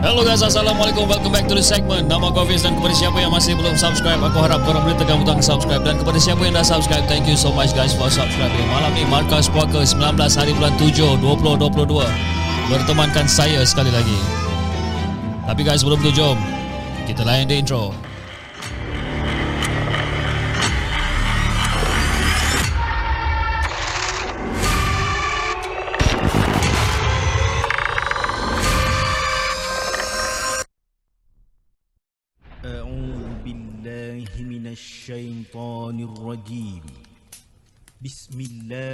Hello guys, Assalamualaikum. Welcome back to the segment. Nama aku Hafiz dan kepada siapa yang masih belum subscribe, aku harap korang boleh tekan butang subscribe. Dan kepada siapa yang dah subscribe, thank you so much guys for subscribing. Malam ni Markas Puaka 19 hari bulan 7 2022 bertemankan saya sekali lagi. Tapi guys, sebelum tu jom kita layan the intro.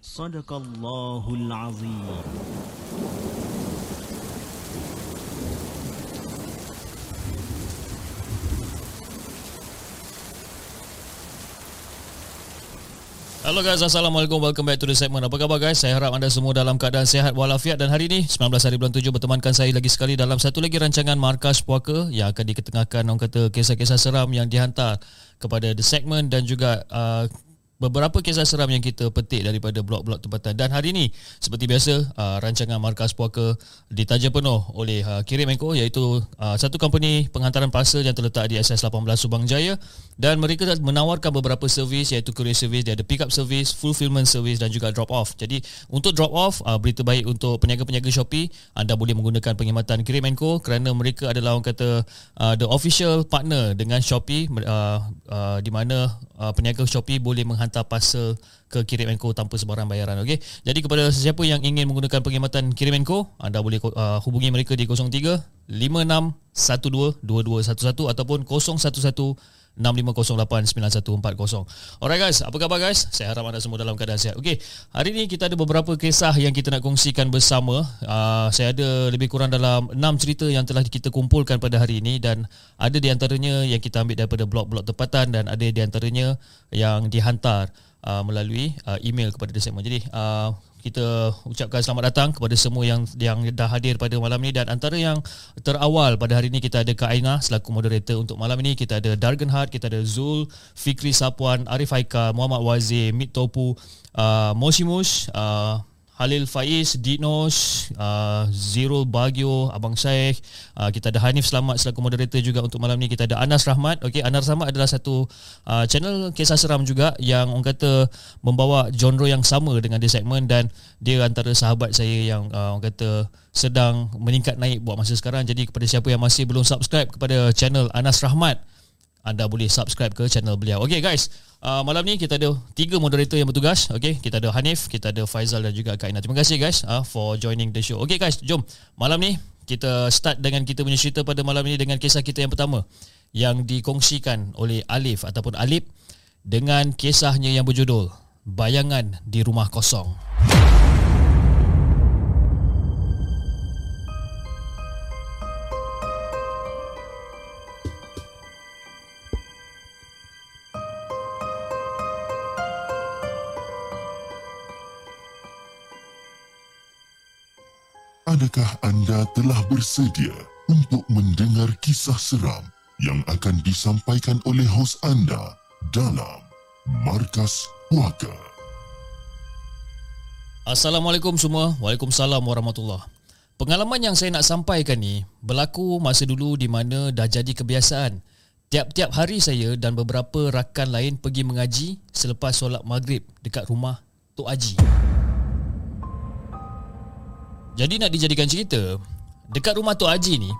Sadaqallahul Azim. Hello guys, Assalamualaikum. Welcome back to the segment. Apa khabar guys? Saya harap anda semua dalam keadaan sihat walafiat dan hari ini 19 hari bulan 7 bertemankan saya lagi sekali dalam satu lagi rancangan Markas Puaka yang akan diketengahkan orang kata kisah-kisah seram yang dihantar kepada the segment dan juga uh, beberapa kisah seram yang kita petik daripada blog-blog tempatan. Dan hari ini seperti biasa uh, rancangan Markas Puaka ditaja penuh oleh uh, Kirim Enko iaitu uh, satu company penghantaran parcel yang terletak di SS18 Subang Jaya. Dan mereka menawarkan beberapa servis iaitu courier service dia ada pick up service fulfillment service dan juga drop off jadi untuk drop off uh, berita baik untuk peniaga-peniaga Shopee anda boleh menggunakan perkhidmatan Kirim Enko kerana mereka adalah orang kata uh, the official partner dengan Shopee. Uh, uh, di mana uh, peniaga Shopee boleh menghantar parcel ke Kirim Enko tanpa sebarang bayaran okey? Jadi kepada sesiapa yang ingin menggunakan perkhidmatan Kirim Enko anda boleh uh, hubungi mereka di 03 5612 2211 ataupun 011 65089140. Alright guys, apa khabar guys? Saya harap anda semua dalam keadaan sihat. Okey, hari ini kita ada beberapa kisah yang kita nak kongsikan bersama. Uh, saya ada lebih kurang dalam 6 cerita yang telah kita kumpulkan pada hari ini dan ada di antaranya yang kita ambil daripada blog-blog tempatan dan ada di antaranya yang dihantar uh, melalui uh, email kepada The Segment. Jadi, uh, kita ucapkan selamat datang kepada semua yang yang dah hadir pada malam ini dan antara yang terawal pada hari ini kita ada Kak Aina selaku moderator untuk malam ini. Kita ada Dargan Hart kita ada Zul Fikri Sapuan Arif Haika Muhammad Wazir Mit Topu uh, Mosimus uh, Halil Faiz, Dinos, uh, Zirul Bagio, Abang Syekh, uh, kita ada Hanif Selamat selaku moderator juga untuk malam ni. Kita ada Anas Rahmat. Okey, Anas Rahmat adalah satu uh, channel kisah seram juga yang orang kata membawa genre yang sama dengan dia segmen dan dia antara sahabat saya yang uh, orang kata sedang meningkat naik buat masa sekarang. Jadi kepada siapa yang masih belum subscribe kepada channel Anas Rahmat, anda boleh subscribe ke channel beliau. Okey guys, uh, malam ni kita ada tiga moderator yang bertugas. Okey, kita ada Hanif, kita ada Faizal dan juga Kaina. Terima kasih guys uh, for joining the show. Okey guys, jom. Malam ni kita start dengan kita punya cerita pada malam ini dengan kisah kita yang pertama yang dikongsikan oleh Alif ataupun Alip dengan kisahnya yang berjudul Bayangan di Rumah Kosong. Adakah anda telah bersedia untuk mendengar kisah seram yang akan disampaikan oleh hos anda dalam Markas Puaka? Assalamualaikum semua. Waalaikumsalam warahmatullahi Pengalaman yang saya nak sampaikan ni berlaku masa dulu di mana dah jadi kebiasaan. Tiap-tiap hari saya dan beberapa rakan lain pergi mengaji selepas solat maghrib dekat rumah Tok Haji. Jadi nak dijadikan cerita, dekat rumah Tok Haji ni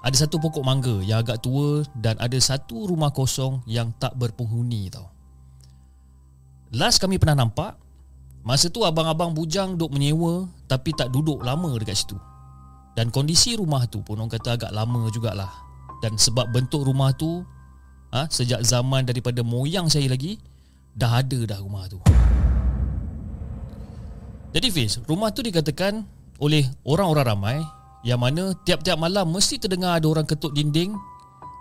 ada satu pokok mangga yang agak tua dan ada satu rumah kosong yang tak berpenghuni tau. Last kami pernah nampak, Masa tu abang-abang bujang duk menyewa Tapi tak duduk lama dekat situ. Dan kondisi rumah tu pun orang kata agak lama jugalah. Dan sebab bentuk rumah tu ha, Sejak zaman daripada moyang saya lagi Dah ada dah rumah tu. Jadi Fiz Rumah tu dikatakan oleh orang-orang ramai Yang mana tiap-tiap malam mesti terdengar ada orang ketuk dinding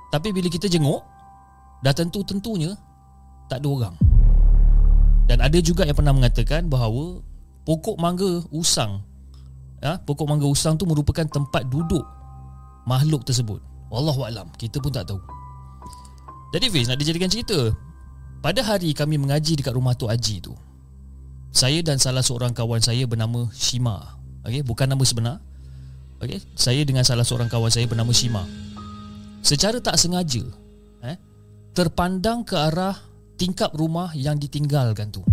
Tapi bila kita jenguk Dah tentu-tentunya Tak ada orang. Dan ada juga yang pernah mengatakan bahawa Pokok mangga usang ya, Pokok mangga usang tu merupakan tempat duduk Makhluk tersebut. Wallahualam Kita pun tak tahu. Jadi Fiz nak dijadikan cerita Pada hari kami mengaji dekat rumah tu Haji tu Saya dan salah seorang kawan saya bernama Shima Okay, bukan nama sebenar Okay, saya dengan salah seorang kawan saya bernama Shima Secara tak sengaja eh, terpandang ke arah tingkap rumah yang ditinggalkan tu.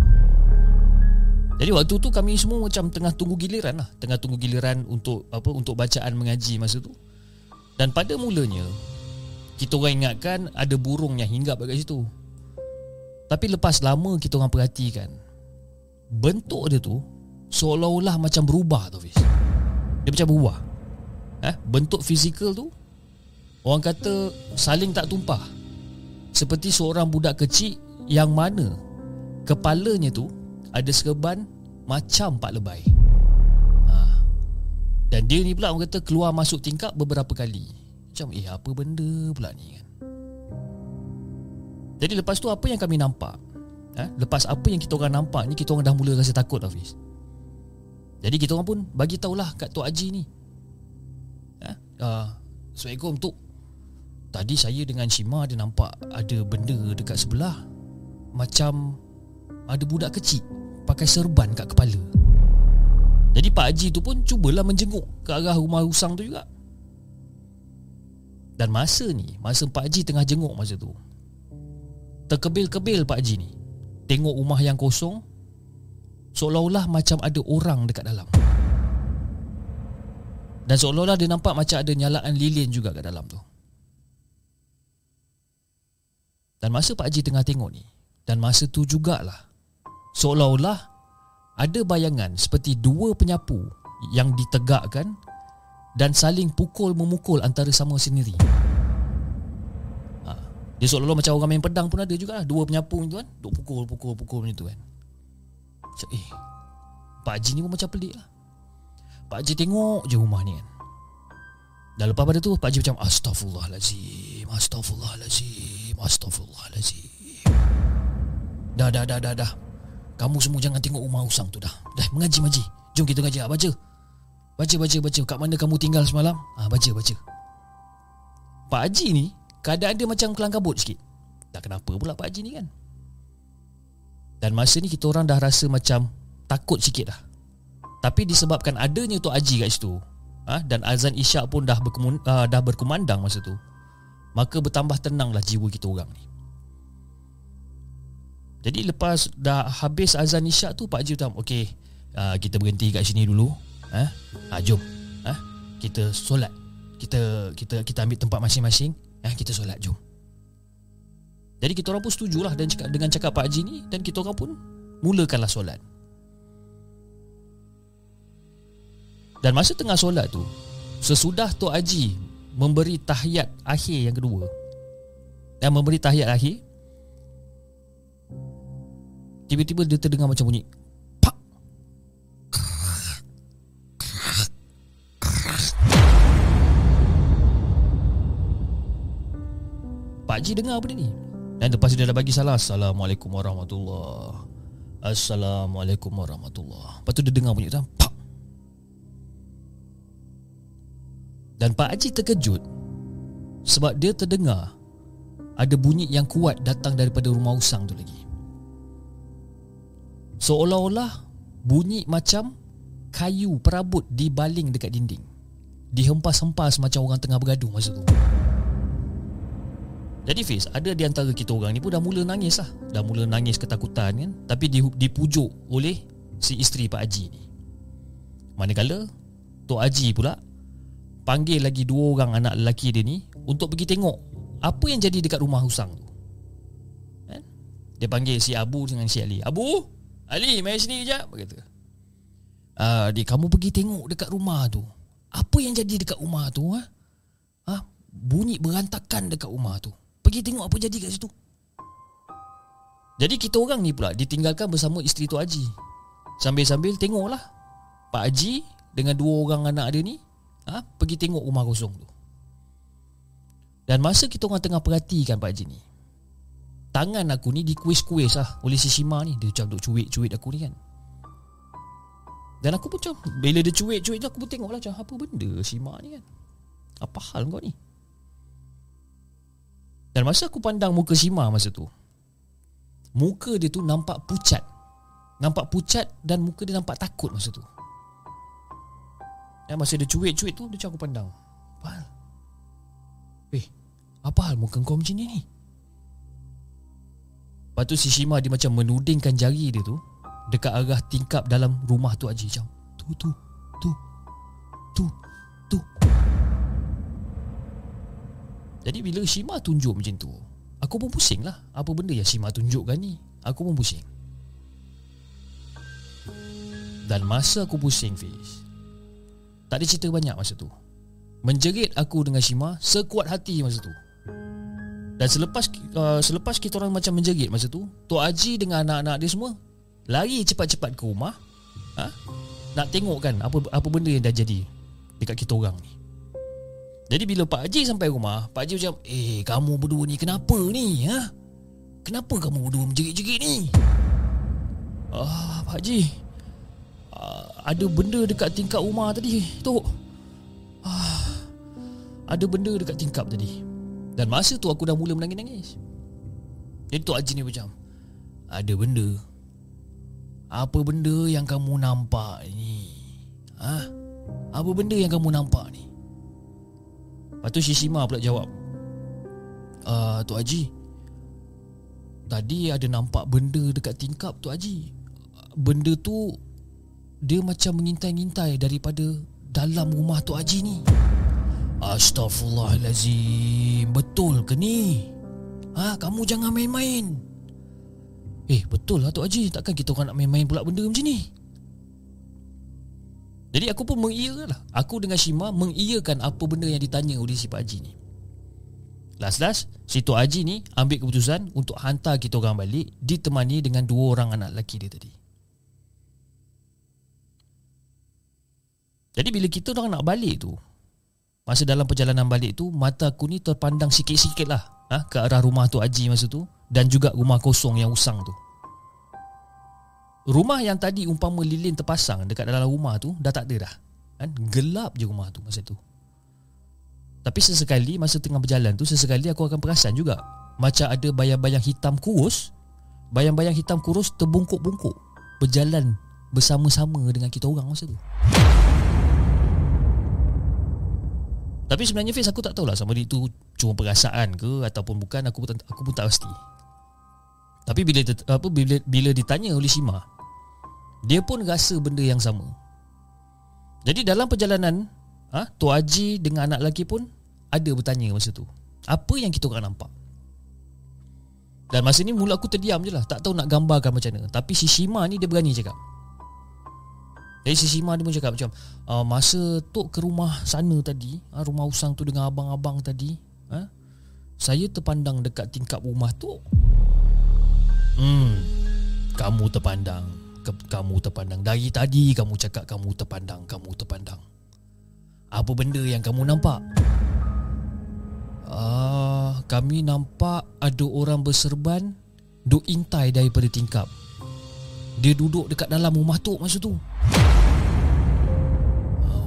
Jadi waktu tu kami semua macam tengah tunggu giliran lah, tengah tunggu giliran untuk apa untuk bacaan mengaji masa tu. Dan pada mulanya kita orang ingatkan ada burung yang hinggap dekat situ. Tapi lepas lama kita orang perhatikan bentuk dia tu seolah-olah macam berubah tu Fiz. Dia macam berubah. Eh, bentuk fizikal tu orang kata saling tak tumpah seperti seorang budak kecil yang mana kepalanya tu ada serban macam pak lebay. Ha. Dan dia ni pula orang kata keluar masuk tingkap beberapa kali. Macam eh apa benda pula ni kan. Jadi lepas tu apa yang kami nampak? Ha? Lepas apa yang kita orang nampak ni kita orang dah mula rasa takut Hafiz. Jadi kita orang pun bagi tahulah kat Tok Haji ni. Ha? Uh, Assalamualaikum Tok. Tadi saya dengan Shima ada nampak ada benda dekat sebelah. Macam ada budak kecil pakai serban kat kepala. Jadi Pak Haji tu pun cubalah menjenguk ke arah rumah usang tu juga. Dan masa ni, masa Pak Haji tengah jenguk masa tu Terkebil-kebil Pak Haji ni. Tengok rumah yang kosong Seolah-olah macam ada orang dekat dalam. Dan seolah-olah dia nampak macam ada nyalaan lilin juga kat dalam tu. Dan masa Pak Haji tengah tengok ni Dan masa tu jugalah Seolah-olah Ada bayangan seperti dua penyapu Yang ditegakkan Dan saling pukul-memukul antara sama sendiri. Ha. Dia seolah-olah macam orang main pedang pun ada juga lah Dua penyapu tu kan Duk pukul-pukul-pukul macam tu kan so, Eh Pak Haji ni pun macam pelik lah. Pak Haji tengok je rumah ni kan. Dan lepas pada tu Pak Haji macam Astaghfirullahaladzim Astaghfirullahaladzim Astaghfirullahaladzim Dah dah dah dah dah. Kamu semua jangan tengok rumah usang tu dah. Dah mengaji mengaji. Jom kita ngaji. Ah, Baca. Baca baca baca. Kat mana kamu tinggal semalam? Ah, Baca baca. Pak Haji ni Keadaan dia macam kelang kabut sikit. Tak kenapa pula Pak Haji ni kan Dan masa ni kita orang dah rasa macam Takut sikit dah Tapi disebabkan adanya Tok Haji kat situ ha, Dan azan isyak pun dah, berkemun, uh, dah berkumandang masa tu Maka bertambah tenanglah jiwa kita orang ni Jadi lepas dah habis azan isyak tu Pak Haji kata Okey uh, kita berhenti kat sini dulu ha? Ha, Jom ha? Kita solat kita kita kita ambil tempat masing-masing eh kita solat jom. Jadi kita orang pun setujulah dan cakap dengan cakap Pak Haji ni dan kita orang pun mulakanlah solat. Dan masa tengah solat tu sesudah Tok Haji memberi tahiyat akhir yang kedua dan memberi tahiyat akhir tiba-tiba dia terdengar macam bunyi pak Pak Ji dengar apa ni dan lepas dia dah bagi salah. Assalamualaikum warahmatullahi Assalamualaikum warahmatullahi. Lepas tu dia dengar bunyi tu Pak. Dan Pak Haji terkejut Sebab dia terdengar Ada bunyi yang kuat datang daripada rumah usang tu lagi. Seolah-olah Bunyi macam Kayu perabot dibaling dekat dinding. Dihempas-hempas macam orang tengah bergaduh masa tu Jadi Fiz Ada di antara kita orang ni pun dah mula nangis lah Dah mula nangis ketakutan kan Tapi dipujuk oleh Si isteri Pak Haji ni Manakala Tok Haji pula panggil lagi dua orang anak lelaki dia ni untuk pergi tengok apa yang jadi dekat rumah Husang tu. Kan? Dia panggil si Abu dengan si Ali. Abu, Ali main sini kejap Kata uh, Adik kamu pergi tengok dekat rumah tu Apa yang jadi dekat rumah tu ha? Ha? Bunyi berantakan dekat rumah tu Pergi tengok apa jadi kat situ. Jadi kita orang ni pula Ditinggalkan bersama isteri tu Haji. Sambil-sambil tengoklah. Pak Haji Dengan dua orang anak dia ni ha? Pergi tengok rumah kosong tu. Dan masa kita orang tengah perhatikan Pak Haji ni Tangan aku ni dikuis-kuis lah Oleh si Shima ni. Dia macam duk cuik-cuik aku ni kan. Dan aku pun macam Bila dia cuik-cuik tu Aku pun tengok lah macam Apa benda Shima ni kan? Apa hal kau ni Dan masa aku pandang muka Shima masa tu Muka dia tu nampak pucat. Nampak pucat Dan muka dia nampak takut masa tu. Dan masa dia cuik-cuik tu Dia macam aku pandang. Apa hal? Eh Apa hal muka kau macam ni ni? Lepas tu si Shima dia macam menudingkan jari dia tu Dekat arah tingkap dalam rumah tu Haji. Macam tu tu tu tu tu Jadi bila Shima tunjuk macam tu Aku pun pusing lah Apa benda yang Shima tunjukkan ni Aku pun pusing Dan masa aku pusing Fiz Tak ada cerita banyak masa tu Menjerit aku dengan Shima Sekuat hati masa tu dan selepas uh, selepas kita orang macam menjerit masa tu, Tok Haji dengan anak-anak dia semua lari cepat-cepat ke rumah. Ha? Nak tengok kan apa apa benda yang dah jadi dekat kita orang ni. Jadi bila Pak Haji sampai rumah, Pak Haji macam, "Eh, kamu berdua ni kenapa ni? Ha? Kenapa kamu berdua menjerit-jerit ni?" Ah, Pak Haji. Uh, ada benda dekat tingkap rumah tadi, Tok. Ah, ada benda dekat tingkap tadi. Dan masa tu aku dah mula menangis-nangis Jadi Tok Haji ni macam Ada benda Apa benda yang kamu nampak ni Ha? Apa benda yang kamu nampak ni Lepas tu Shishima pula jawab uh, Tok Haji Tadi ada nampak benda dekat tingkap Tok Haji. Benda tu Dia macam mengintai-ngintai daripada Dalam rumah Tok Haji ni. Astaghfirullahalazim Betul ke ni? Ha, kamu jangan main-main. Eh betul lah Tok Haji Takkan kita orang nak main-main pula benda macam ni Jadi aku pun mengiyakan lah Aku dengan Shima mengiyakan apa benda yang ditanya oleh si Pak Haji ni. Last-last Si Tok Haji ni ambil keputusan Untuk hantar kita orang balik Ditemani dengan dua orang anak lelaki dia tadi. Jadi bila kita orang nak balik tu Masa dalam perjalanan balik tu Mata aku ni terpandang sikit-sikit lah ha, Ke arah rumah tu Haji masa tu Dan juga rumah kosong yang usang tu Rumah yang tadi umpama lilin terpasang Dekat dalam rumah tu Dah tak ada dah kan? Gelap je rumah tu masa tu Tapi sesekali Masa tengah berjalan tu Sesekali aku akan perasan juga Macam ada bayang-bayang hitam kurus Bayang-bayang hitam kurus Terbungkuk-bungkuk Berjalan Bersama-sama dengan kita orang masa tu Tapi sebenarnya Fiz aku tak tahulah sama dia tu cuma perasaan ke ataupun bukan aku pun aku pun tak pasti. Tapi bila apa bila bila ditanya oleh Shima dia pun rasa benda yang sama. Jadi dalam perjalanan ha, Tok Haji dengan anak lelaki pun ada bertanya masa tu. Apa yang kita orang nampak? Dan masa ni mula aku terdiam je lah Tak tahu nak gambarkan macam mana Tapi si Shima ni dia berani cakap jadi si Sima dia pun cakap macam uh, Masa Tok ke rumah sana tadi uh, Rumah usang tu dengan abang-abang tadi uh, Saya terpandang dekat tingkap rumah Tok Hmm. Kamu terpandang. Kamu terpandang. Dari tadi kamu cakap kamu terpandang Kamu terpandang. Apa benda yang kamu nampak? Uh, kami nampak ada orang berserban Duk intai daripada tingkap. Dia duduk dekat dalam rumah Tok masa tu.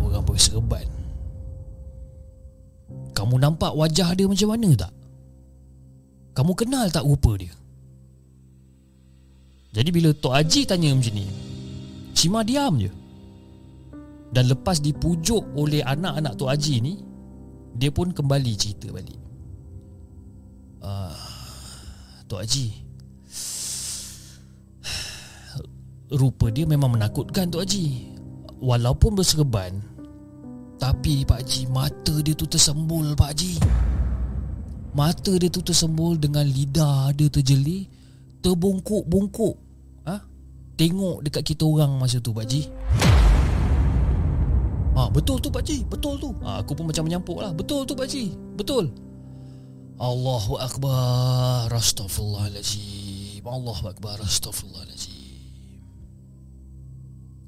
Orang berserban. Kamu nampak wajah dia macam mana tak? Kamu kenal tak rupa dia? Jadi bila Tok Haji tanya macam ni Cima diam je. Dan lepas dipujuk oleh anak-anak Tok Haji ni Dia pun kembali cerita balik. Uh, Tok Haji Rupa dia memang menakutkan Tok Haji. Walaupun berserban Tapi Pak Haji Mata dia tu tersembul Pak Haji. Mata dia tu tersembul Dengan lidah dia terjeli Terbungkuk-bungkuk ha? tengok dekat kita orang masa tu Pak Ji. Ah betul tu Pak Ji, betul tu. Ah aku pun macam menyampuk lah. Betul tu Pak Ji, betul. Allahu akbar. Astaghfirullahalazim. Allahu akbar. Astaghfirullahalazim.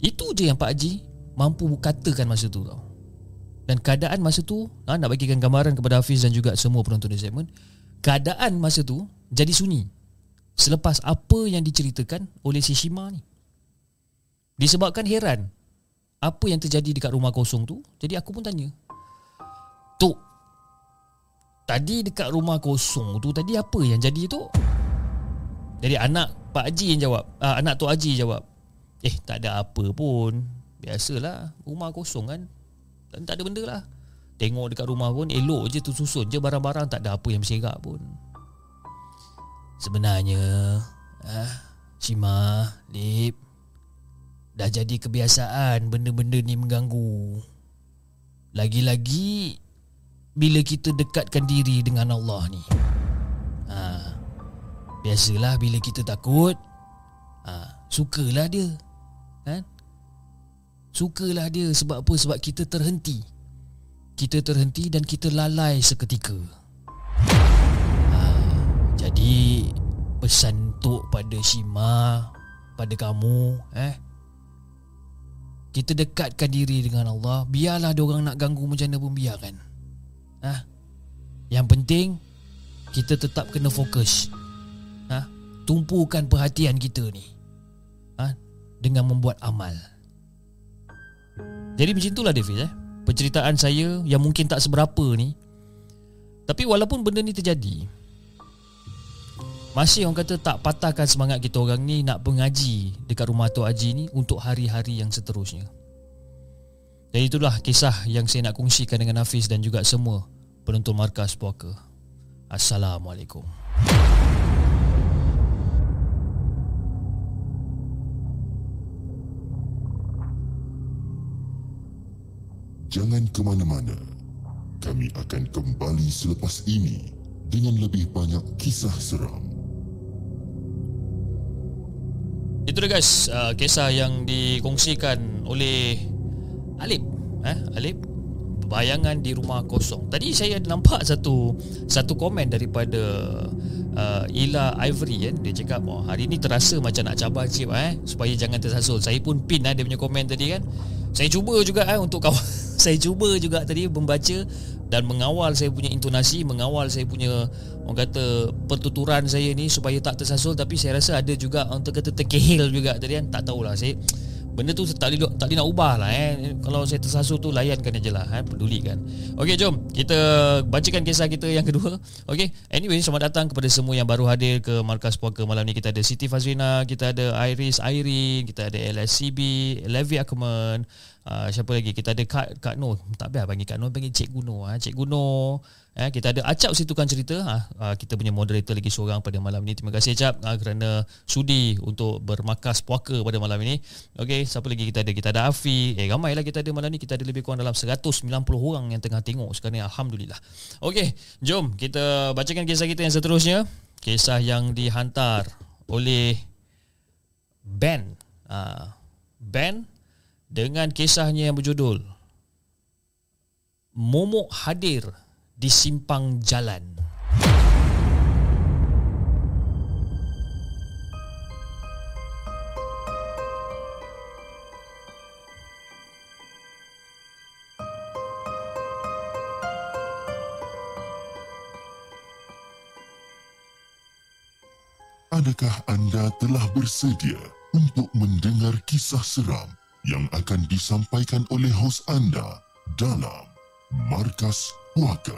Itu je yang Pak Haji mampu katakan masa tu tau. Dan keadaan masa tu, ha, nak bagikan gambaran kepada Hafiz dan juga semua penonton di segmen, keadaan masa tu jadi sunyi. Selepas apa yang diceritakan oleh si Shima ni. Disebabkan heran apa yang terjadi dekat rumah kosong tu, jadi aku pun tanya. Tok, tadi dekat rumah kosong tu tadi apa yang jadi tu? Jadi anak Pak Haji yang jawab, uh, anak Tok Haji jawab. Eh, tak ada apa pun. Biasalah, rumah kosong kan. Dan tak ada benda lah. Tengok dekat rumah pun elok je tu susun je barang-barang tak ada apa yang berserak pun. Sebenarnya ah, Shima, Lip Dah jadi kebiasaan benda-benda ni mengganggu Lagi-lagi Bila kita dekatkan diri dengan Allah ni ha, Biasalah bila kita takut ha, Sukalah dia kan? Sukalah dia sebab apa? Sebab kita terhenti Kita terhenti dan kita lalai seketika jadi pesan tok pada Shima pada kamu eh. Kita dekatkan diri dengan Allah. Biarlah dia orang nak ganggu macam mana pun biarkan. Ha? Yang penting kita tetap kena fokus. Ha? Tumpukan perhatian kita ni ha? Dengan membuat amal. Jadi macam itulah David eh. Penceritaan saya yang mungkin tak seberapa ni. Tapi walaupun benda ni terjadi masih orang kata tak patahkan semangat kita orang ni nak mengaji dekat rumah Tok Haji ni untuk hari-hari yang seterusnya. Dan itulah kisah yang saya nak kongsikan dengan Hafiz dan juga semua penonton markas puaka. Assalamualaikum. Jangan ke mana-mana. Kami akan kembali selepas ini dengan lebih banyak kisah seram. Itu dia guys uh, Kisah yang dikongsikan oleh Alip eh? Alip Bayangan di rumah kosong Tadi saya nampak satu Satu komen daripada uh, Ila Ivory kan Dia cakap oh, Hari ni terasa macam nak cabar cip eh? Supaya jangan tersasul Saya pun pin eh, dia punya komen tadi kan Saya cuba juga eh, untuk kawan Saya cuba juga tadi membaca dan mengawal saya punya intonasi mengawal saya punya orang kata pertuturan saya ni supaya tak tersasul tapi saya rasa ada juga orang kata terkehil juga. Tadi kan tak tahulah saya benda tu tak boleh tak boleh nak ubah lah eh. Kalau saya tersasul tu layankan aja lah eh pedulikan okey jom kita bacakan kisah kita yang kedua. Okey anyway selamat datang kepada semua yang baru hadir ke markas puaka. Malam ni kita ada Siti Fazrina kita ada Iris Airin kita ada LSCB Levi Akman Uh, siapa lagi? Kita ada Kak Kak Noh. Tak biar panggil Kak Noh panggil Cik Guno. Ha Cik Guno eh kita ada Acap situ kan cerita. Ha uh, kita punya moderator lagi seorang pada malam ini. Terima kasih Acap uh, kerana sudi untuk bermakas puaka pada malam ini. Okey siapa lagi kita ada? Kita ada Afi. Eh ramailah kita ada malam ni kita ada lebih kurang dalam 190 orang yang tengah tengok sekarang ni. Alhamdulillah. Okey jom kita bacakan kisah kita yang seterusnya. Kisah yang dihantar oleh Ben. Uh, Ben dengan kisahnya yang berjudul Momok hadir di simpang jalan. Adakah anda telah bersedia untuk mendengar kisah seram yang akan disampaikan oleh hos anda dalam Markas Puaka.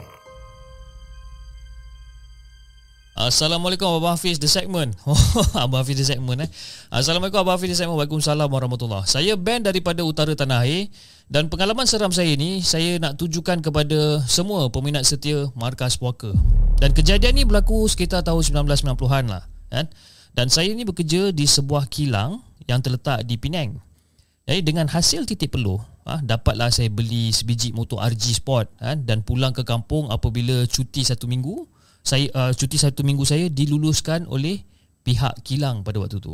Assalamualaikum Abang Hafiz The Segment. Abang Hafiz The Segment eh. Assalamualaikum Abang Hafiz The Segment. Waalaikumsalam warahmatullahi Saya Ben daripada Utara Tanah Air Dan pengalaman seram saya ni Saya nak tujukan kepada semua peminat setia Markas Puaka. Dan kejadian ni berlaku sekitar tahun 1990-an lah kan? Dan saya ni bekerja di sebuah kilang Yang terletak di Penang jadi dengan hasil titik peluh, ha, dapatlah saya beli sebiji motor RG Sport ha, dan pulang ke kampung apabila cuti satu minggu. Saya uh, cuti satu minggu saya diluluskan oleh pihak kilang pada waktu tu.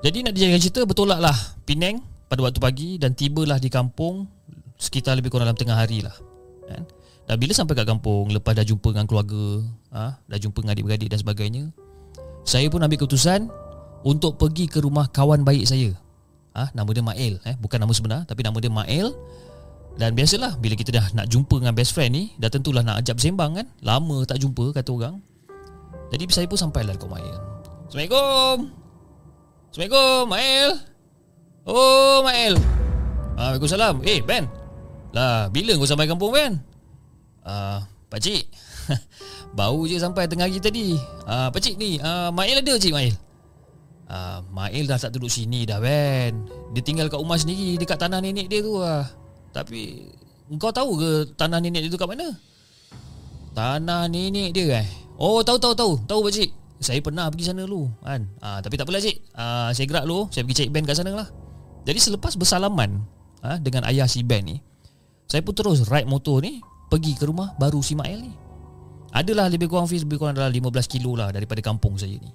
Jadi nak dijadikan cerita Betul lah Penang pada waktu pagi Dan tibalah di kampung Sekitar lebih kurang dalam tengah hari lah kan? Dan bila sampai kat kampung Lepas dah jumpa dengan keluarga ha? Dah jumpa dengan adik-beradik dan sebagainya Saya pun ambil keputusan Untuk pergi ke rumah kawan baik saya. Ha? Nama dia Mael eh? Bukan nama sebenar Tapi nama dia Mael. Dan biasalah Bila kita dah nak jumpa dengan best friend ni Dah tentulah nak ajak bersembang kan. Lama tak jumpa kata orang. Jadi saya pun sampailah ke Mael. Assalamualaikum. Assalamualaikum Mael. Oh Mael. Ah, Waalaikumsalam. Eh Ben. Lah bila kau sampai kampung Ben? Uh, Pakcik. Baru je sampai tengah hari tadi. Uh, Pakcik ni uh, Mael ada cik Mael uh, Mael dah tak duduk sini dah Ben Dia tinggal kat rumah sendiri Dekat tanah nenek dia tu lah Tapi Kau tahu ke tanah nenek dia tu kat mana? Tanah nenek dia eh Oh tahu tahu tahu Tahu pakcik saya pernah pergi sana dulu kan. Ah, tapi tak apalah cik. Ah, saya gerak dulu, saya pergi cek Ben kat sana lah. Jadi selepas bersalaman ah, dengan ayah si Ben ni, saya pun terus ride motor ni pergi ke rumah baru si Mael ni. Adalah lebih kurang fees lebih kurang dalam 15 kilo lah daripada kampung saya ni.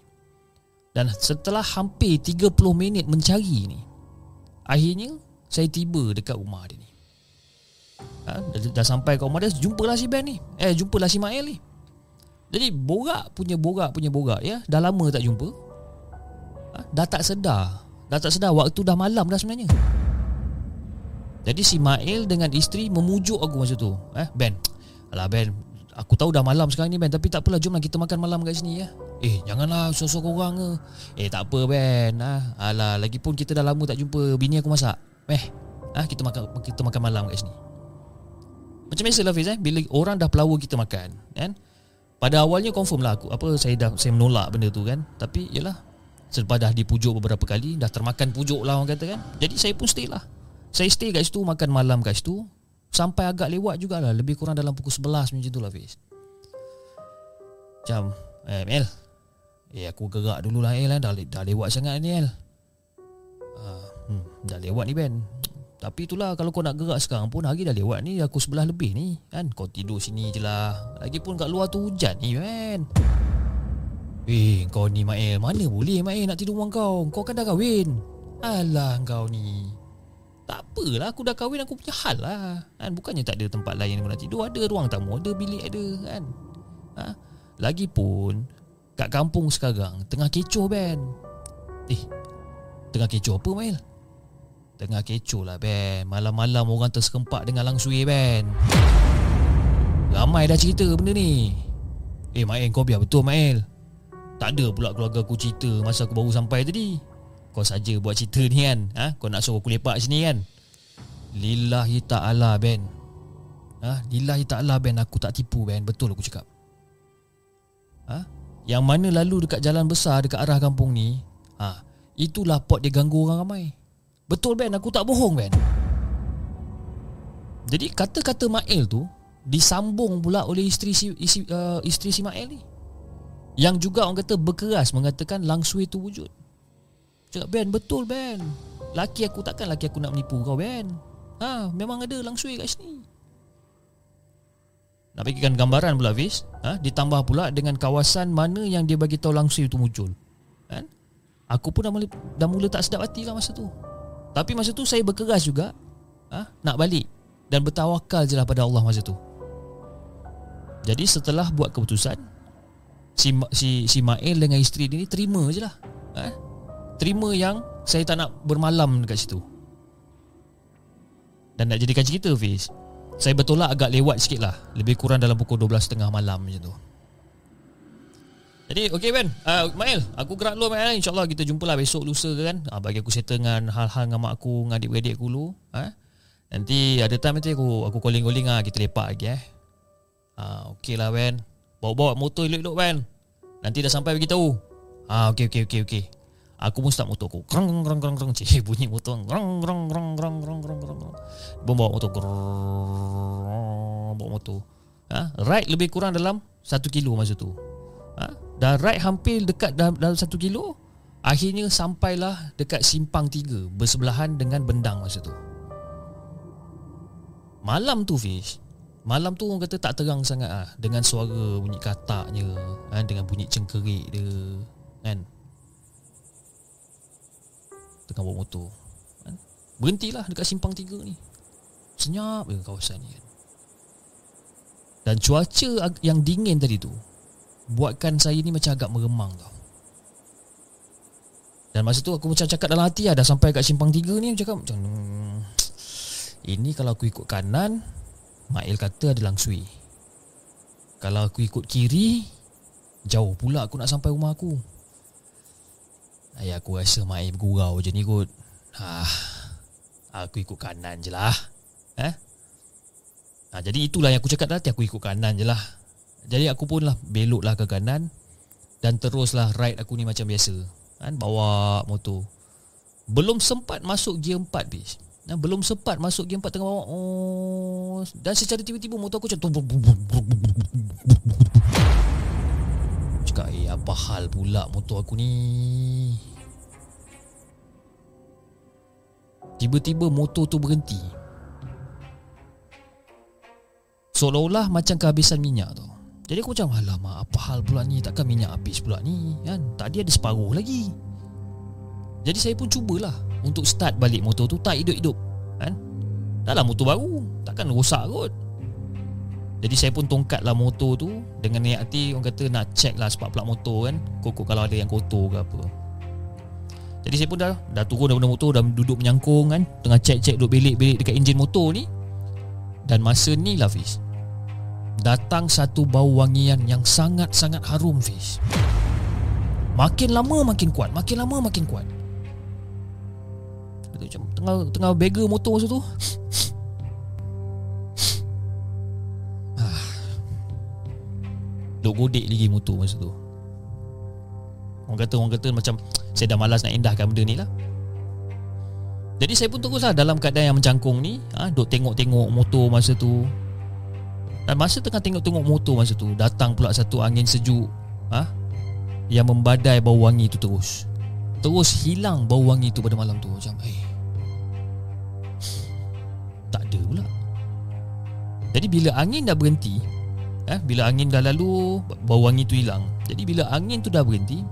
Dan setelah hampir 30 minit mencari ni, akhirnya saya tiba dekat rumah dia ni. Ha, dah, dah sampai ke rumah dia, jumpalah si Ben ni. Eh, jumpalah si Mael ni. Jadi borak punya borak punya borak ya Dah lama tak jumpa ha? Dah tak sedar Dah tak sedar waktu dah malam dah sebenarnya Jadi si Mail dengan isteri memujuk aku masa tu eh, Ben Alah Ben Aku tahu dah malam sekarang ni Ben Tapi tak apalah jomlah kita makan malam kat sini ya Eh janganlah sosok orang ke Eh tak apa Ben ha? Alah lagipun kita dah lama tak jumpa Bini aku masak Eh ha? kita makan kita makan malam kat sini Macam biasa lah Fiz eh Bila orang dah pelawa kita makan kan pada awalnya confirm lah aku apa saya dah saya menolak benda tu kan. Tapi yalah selepas dah dipujuk beberapa kali dah termakan pujuk lah orang kata kan. Jadi saya pun stay lah. Saya stay kat situ makan malam kat situ sampai agak lewat jugalah lebih kurang dalam pukul 11 macam tu lah Fiz. Macam eh Mel. Eh aku gerak dulu lah El eh. dah, dah lewat sangat ni El. Uh, hmm, dah lewat ni Ben tapi itulah kalau kau nak gerak sekarang pun hari dah lewat ni aku sebelah lebih ni kan kau tidur sini je lah. Lagipun kat luar tu hujan ni kan. Eh kau ni Mael mana boleh Mael nak tidur rumah kau. Kau kan dah kahwin. Alah kau ni. Tak apalah aku dah kahwin aku punya hal lah. Kan bukannya tak ada tempat lain aku nak tidur. Ada ruang tamu, ada bilik ada kan. Ha? Lagipun kat kampung sekarang tengah kecoh Ben. Eh tengah kecoh apa Mael? Tengah kecoh lah Ben Malam-malam orang tersekempak dengan langsui Ben Ramai dah cerita benda ni Eh Mael kau biar betul Mael Tak ada pula keluarga aku cerita Masa aku baru sampai tadi Kau saja buat cerita ni kan? Ha? Kau nak suruh aku lepak sini kan? Lillahi ta'ala Ben. Ha? Lillahi ta'ala Ben. Aku tak tipu Ben. Betul aku cakap. Ha? Yang mana lalu dekat jalan besar Dekat arah kampung ni ha? Itulah pot dia ganggu orang ramai. Betul Ben. Aku tak bohong Ben. Jadi kata-kata Mael tu Disambung pula oleh isteri si, isteri, uh, isteri si Mael ni. Yang juga orang kata berkeras Mengatakan langsui tu wujud Cakap Ben betul Ben Laki aku takkan laki aku nak menipu kau Ben Ha memang ada langsui kat sini nak bagikan gambaran pula Fiz ha? Ditambah pula dengan kawasan mana yang dia bagi tahu langsui itu muncul kan? Aku pun dah mula, dah mula tak sedap hati lah masa tu tapi masa tu saya berkeras juga ha, Nak balik Dan bertawakal je lah pada Allah masa tu Jadi setelah buat keputusan Si, si, si Mael dengan isteri dia ni terima je lah ha? Terima yang saya tak nak bermalam dekat situ. Dan nak jadikan cerita Fiz Saya betul lah agak lewat sikit lah. Lebih kurang dalam pukul 12.30 malam macam tu. Jadi okey Ben. Uh, Mael Aku gerak dulu Mael InsyaAllah kita jumpa lah besok lusa kan. Uh, Bagi aku settle dengan hal-hal dengan mak aku Dengan adik-beradik aku dulu uh. Nanti ada time nanti aku Aku calling-calling lah Kita lepak lagi eh. Uh, Okey lah Ben. Bawa-bawa motor elok-elok Ben. Nanti dah sampai beritahu Ah okey okey okey okey. Aku pun start motor aku. Krong krong krong krong cik bunyi motor. Krong krong krong krong krong krong krong. Bom bawa motor. Krong bawa motor. Ha? Ride lebih kurang dalam 1 kilo masa tu. Ha? Dah ride hampir dekat dalam, dalam satu kilo Akhirnya sampailah dekat simpang tiga Bersebelahan dengan bendang masa tu Malam tu Fish Malam tu orang kata tak terang sangat ah Dengan suara bunyi kataknya kan? Dengan bunyi cengkerik dia Kan tengah bawa motor. Kan? Berhentilah dekat simpang tiga ni. Senyap je kawasan ni kan. Dan cuaca yang dingin tadi tu Buatkan saya ni macam agak meremang tau. Dan masa tu aku macam cakap dalam hati lah Dah sampai kat simpang tiga ni Aku cakap macam hmm, Ini kalau aku ikut kanan Mail kata ada langsui. Kalau aku ikut kiri Jauh pula aku nak sampai rumah aku Ayah aku rasa Mail bergurau je ni kot. Ha, Aku ikut kanan je lah. Eh? ha, Jadi itulah yang aku cakap tadi Aku ikut kanan je lah. Jadi aku pun lah belok lah ke kanan Dan teruslah ride aku ni macam biasa. Kan? Bawa motor. Belum sempat masuk gear 4 bis. Nah, belum sempat masuk gear 4 tengah bawa. Oh, Dan secara tiba-tiba motor aku macam Cakap eh apa hal pula motor aku ni Tiba-tiba motor tu berhenti. Seolah-olah macam kehabisan minyak tu. Jadi aku macam Alamak apa hal pula ni? Takkan minyak habis pula ni? Kan? Tadi ada separuh lagi. Jadi saya pun cubalah Untuk start balik motor tu. Tak hidup-hidup kan? Dah lah motor baru. Takkan rosak kot. Jadi saya pun tongkatlah motor tu Dengan niat hati. Orang kata nak check lah Spark plug motor kan. Kok kalau ada yang kotor ke apa Jadi saya pun dah Dah turun daripada motor Dah duduk menyangkung kan. Tengah check-check Duduk belik-belik dekat enjin motor ni. Dan masa ni lah Fiz. Datang satu bau wangian Yang sangat-sangat harum Fiz. Makin lama makin kuat Makin lama makin kuat. Macam tengah tengah beggar motor masa tu. Duk godek lagi motor masa tu. Orang kata orang kata macam Saya dah malas nak indahkan benda ni lah. Jadi saya pun teruslah dalam keadaan yang mencangkung ni ha, Duk tengok-tengok motor masa tu. Dan masa tengah tengok-tengok motor masa tu Datang pula satu angin sejuk ha, Yang membadai bau wangi tu terus. Terus hilang bau wangi tu pada malam tu. Macam eh. Tak ada pula. Jadi bila angin dah berhenti eh, Bila angin dah lalu Bau wangi tu hilang. Jadi bila angin tu dah berhenti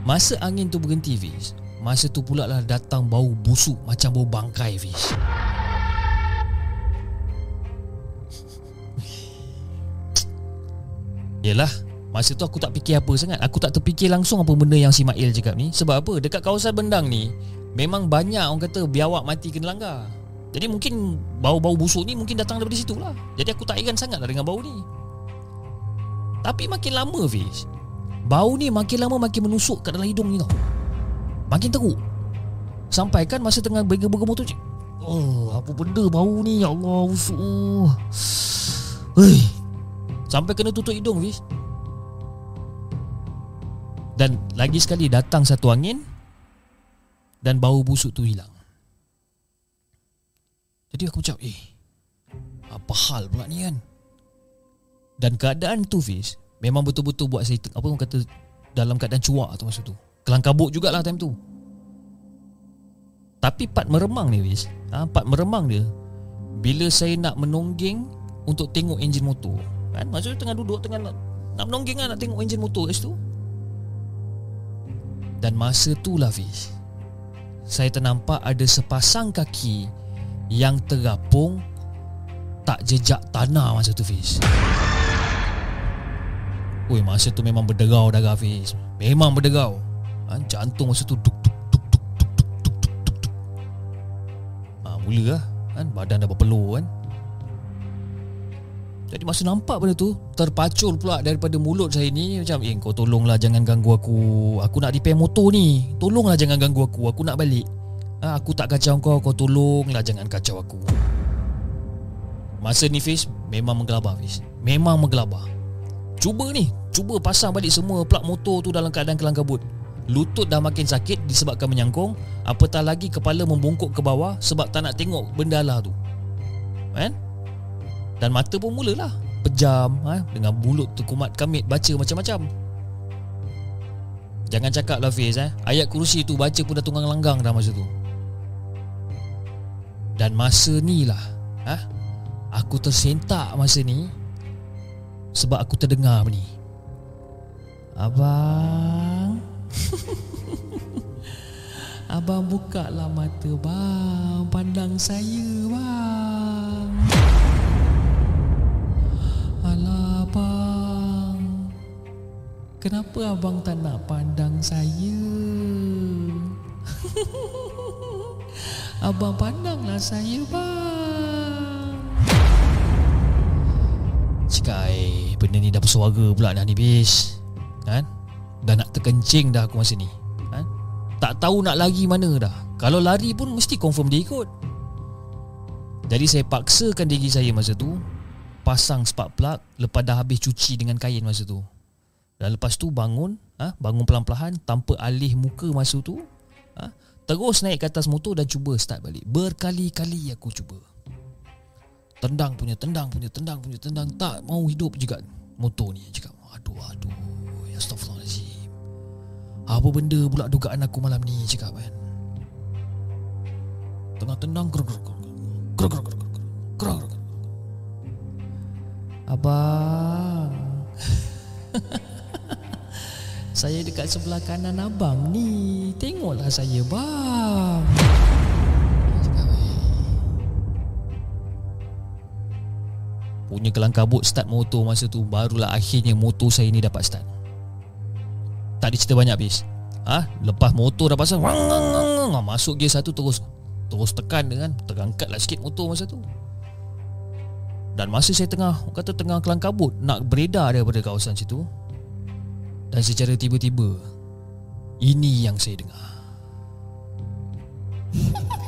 Masa angin tu berhenti Fiz. Masa tu pula lah datang bau busuk Macam bau bangkai Fiz. Yelah Masa tu aku tak fikir apa sangat. Aku tak terfikir langsung apa benda yang si Mail cakap ni. Sebab apa? Dekat kawasan Bendang ni Memang banyak orang kata biawak mati kena langgar. Jadi mungkin bau-bau busuk ni mungkin datang daripada situ lah. Jadi aku tak heran sangat lah dengan bau ni. Tapi makin lama Fiz Bau ni makin lama makin menusuk kat dalam hidung ni tau. Makin teruk. Sampai kan masa tengah berger-berger motor cik. Oh apa benda bau ni? Ya Allah busuk Hei. Sampai kena tutup hidung Fiz. Dan lagi sekali datang satu angin Dan bau busuk tu hilang. Jadi aku macam Eh Apa hal pula ni kan? Dan keadaan tu Fiz Memang betul-betul buat saya Apa orang kata Dalam keadaan cuak tu masa tu. Kelang kabut jugalah time tu. Tapi part meremang ni Fiz ha, Part meremang dia. Bila saya nak menonggeng Untuk tengok enjin motor Kan? Maksudnya tengah duduk Tengah nak, nak menonggeng lah Nak tengok enjin motor kat situ. Dan masa tu lah Fiz Saya ternampak ada sepasang kaki Yang terapung Tak jejak tanah masa tu Fiz Ui masa tu memang berderau darah Fiz Memang berderau. Ha, Jantung masa tu duk duk duk duk duk duk duk duk duk duk. Ha, Mula lah kan? Badan dah berpeluh kan? Jadi masa nampak benda tu Terpacul pula daripada mulut saya ni Macam eh kau tolonglah jangan ganggu aku. Aku nak repair motor ni. Tolonglah jangan ganggu aku. Aku nak balik. Ha, Aku tak kacau kau. Kau tolonglah jangan kacau aku. Masa ni Fiz Memang menggelabah Fiz. Memang menggelabah Cuba ni Cuba pasang balik semua plug motor tu dalam keadaan kelang kabut Lutut dah makin sakit disebabkan menyangkung Apatah lagi kepala membungkuk ke bawah Sebab tak nak tengok benda lah tu Kan? Dan mata pun mulalah Pejam ha? Dengan mulut tu kumat kamit Baca macam-macam Jangan cakap lah Fiz eh? Ayat kursi tu baca pun dah tunggang langgang dah masa tu Dan masa ni lah ha? Aku tersentak masa ni Sebab aku terdengar ni. Abang. Abang buka lah mata bang. Pandang saya bang. Alah bang. Kenapa abang tak nak pandang saya? Abang pandanglah saya bang Cikai Benda ni dah bersuara pula dah ni bis Kan Dah nak terkencing dah aku masa ni kan? Tak tahu nak lari mana dah Kalau lari pun mesti confirm dia ikut Jadi saya paksakan diri saya masa tu Pasang spark plug Lepas dah habis cuci dengan kain masa tu Dan lepas tu bangun ha? Bangun pelan-pelan Tanpa alih muka masa tu ha? Terus naik ke atas motor dan cuba start balik Berkali-kali aku cuba Tendang punya, tendang punya, tendang punya, tendang Tak mau hidup juga motor ni Cakap, aduh, aduh Astaghfirullahaladzim Apa benda pula dugaan aku malam ni Cakap kan Tengah tendang geruk geruk Geruk geruk geruk Geruk geruk Abang Saya dekat sebelah kanan abang ni Tengoklah saya bang Punya kelang kabut start motor masa tu Barulah akhirnya motor saya ni dapat start. Tak ada cerita banyak habis ha? Lepas motor dah pasang wang, wang, wang, wang, Masuk gear satu terus Terus tekan dengan Terangkat lah sikit motor masa tu. Dan masa saya tengah Kata tengah kelang kabut Nak beredar daripada kawasan situ Dan secara tiba-tiba Ini yang saya dengar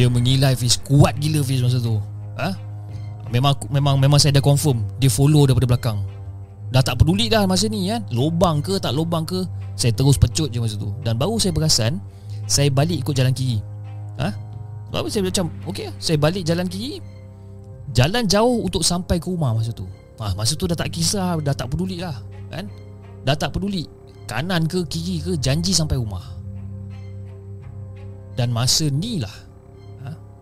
Dia mengilai Fiz Kuat gila Fiz masa tu. Ha? Memang memang memang saya dah confirm Dia follow daripada belakang. Dah tak peduli dah masa ni kan? Lobang ke tak lobang ke Saya terus pecut je masa tu. Dan baru saya perasan Saya balik ikut jalan kiri. Ha? Baru saya macam Okay Saya balik jalan kiri Jalan jauh untuk sampai ke rumah masa tu. Ha, Masa tu dah tak kisah Dah tak peduli lah kan? Dah tak peduli Kanan ke kiri ke Janji sampai rumah. Dan masa ni lah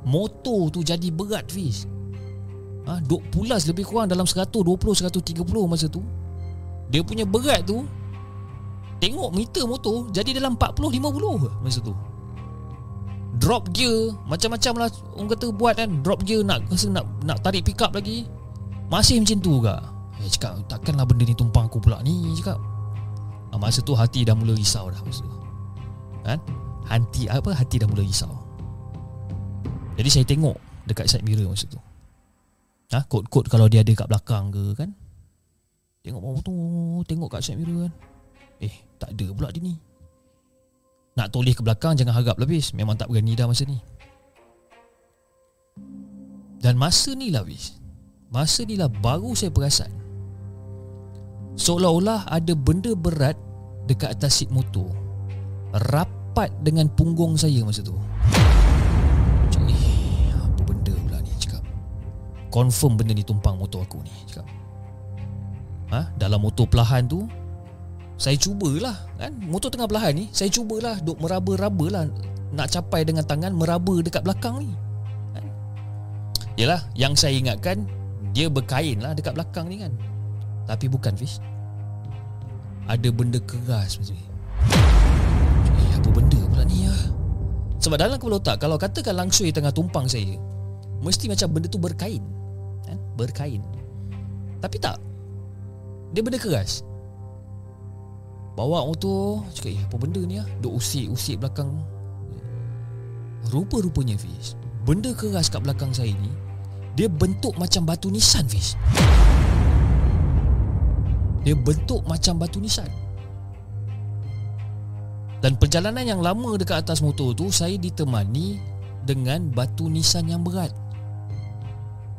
motor tu jadi berat Fiz. Ha, Duk pulas lebih kurang dalam 120-130 masa tu. Dia punya berat tu Tengok meter motor jadi dalam 40-50 masa tu. Drop gear Macam-macam lah Orang kata buat kan. Drop gear nak rasa nak, nak tarik pick up lagi. Masih macam tu ke Eh cakap takkanlah benda ni tumpang aku pula. Ni Cakap. Ha, Masa tu hati dah mula risau dah masa tu. Kan? Hati apa? Hati dah mula risau jadi saya tengok dekat side mirror masa tu. Ha, kod-kod kalau dia ada kat belakang ke kan. Tengok bawah tu, tengok kat side mirror kan. Eh, tak ada pula dia ni. Nak toleh ke belakang jangan harap lebih. Memang tak berani dah masa ni. Dan masa ni lah bis. Masa ni lah baru saya perasan. Seolah-olah ada benda berat dekat atas seat motor. Rapat dengan punggung saya masa tu. Confirm benda ni tumpang motor aku ni cakap. Ha? Dalam motor pelahan tu Saya cubalah kan? Motor tengah pelahan ni Saya cubalah Duk meraba-raba lah Nak capai dengan tangan Meraba dekat belakang ni kan? Yelah Yang saya ingatkan Dia berkain lah Dekat belakang ni kan Tapi bukan Fish Ada benda keras macam ni Eh apa benda pula ni ya? Sebab dalam kepala otak Kalau katakan langsui tengah tumpang saya Mesti macam benda tu berkain. Kan? Berkain. Tapi tak. Dia benda keras. Bawa motor Cakap eh apa benda ni lah Duk usik-usik belakang. Rupa-rupanya Fiz Benda keras kat belakang saya ni Dia bentuk macam batu nisan Fiz. Dia bentuk macam batu nisan. Dan perjalanan yang lama dekat atas motor tu Saya ditemani Dengan batu nisan yang berat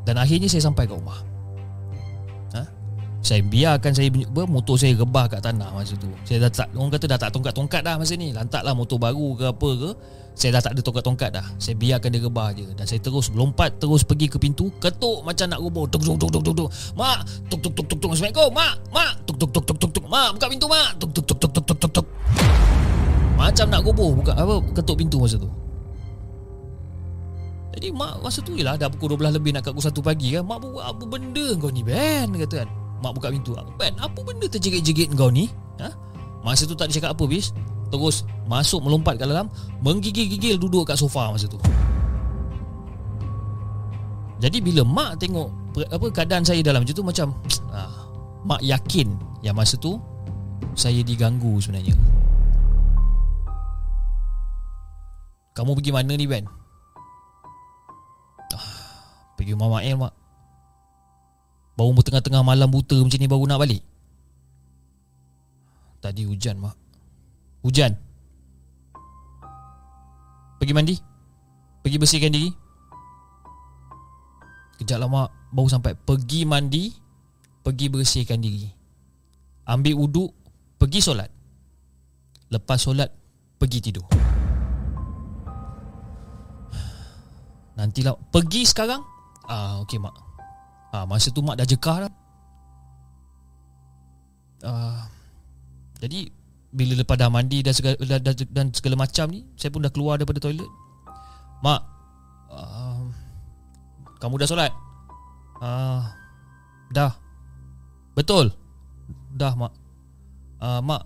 dan akhirnya saya sampai ke rumah ha? Saya biarkan saya Motor saya rebah kat tanah masa tu Saya dah tak Orang kata dah tak tongkat-tongkat dah masa ni Lantaklah motor baru ke apa ke Saya dah tak ada tongkat-tongkat dah Saya biarkan dia rebah je Dan saya terus lompat Terus pergi ke pintu Ketuk macam nak roboh Tuk tuk tuk tuk tuk Mak Tuk tuk tuk tuk tuk Assalamualaikum Mak Mak Tuk tuk tuk tuk tuk tuk Mak buka pintu mak Tuk tuk tuk tuk tuk tuk tuk Macam nak roboh Buka apa Ketuk pintu masa tu Jadi mak masa tu lah dah pukul 12 lebih nak kat pukul 1 pagi kan. Mak buat apa benda kau ni Ben kata kan. Mak buka pintu. Ben apa benda terjegit-jegit kau ni? Ha? Masa tu tak ada cakap apa bis. Terus masuk melompat kat dalam menggigil-gigil duduk kat sofa masa tu. Jadi bila mak tengok apa keadaan saya dalam macam tu macam ah, mak yakin yang masa tu saya diganggu sebenarnya. Kamu pergi mana ni Ben? Pergi rumah Mak Mak. Baru tengah-tengah malam buta macam ni baru nak balik. Tadi hujan Mak. Hujan. Pergi mandi? Pergi bersihkan diri? Kejap lah Mak. Baru sampai. Pergi mandi Pergi bersihkan diri. Ambil uduk Pergi solat. Lepas solat Pergi tidur. Nantilah Pergi sekarang Ah, Okey mak ah, Masa tu mak dah jekah dah ah, Jadi Bila lepas dah mandi dan segala, dan, dan, segala macam ni Saya pun dah keluar daripada toilet Mak ah, Kamu dah solat? Ah, dah Betul? Dah mak ah, Mak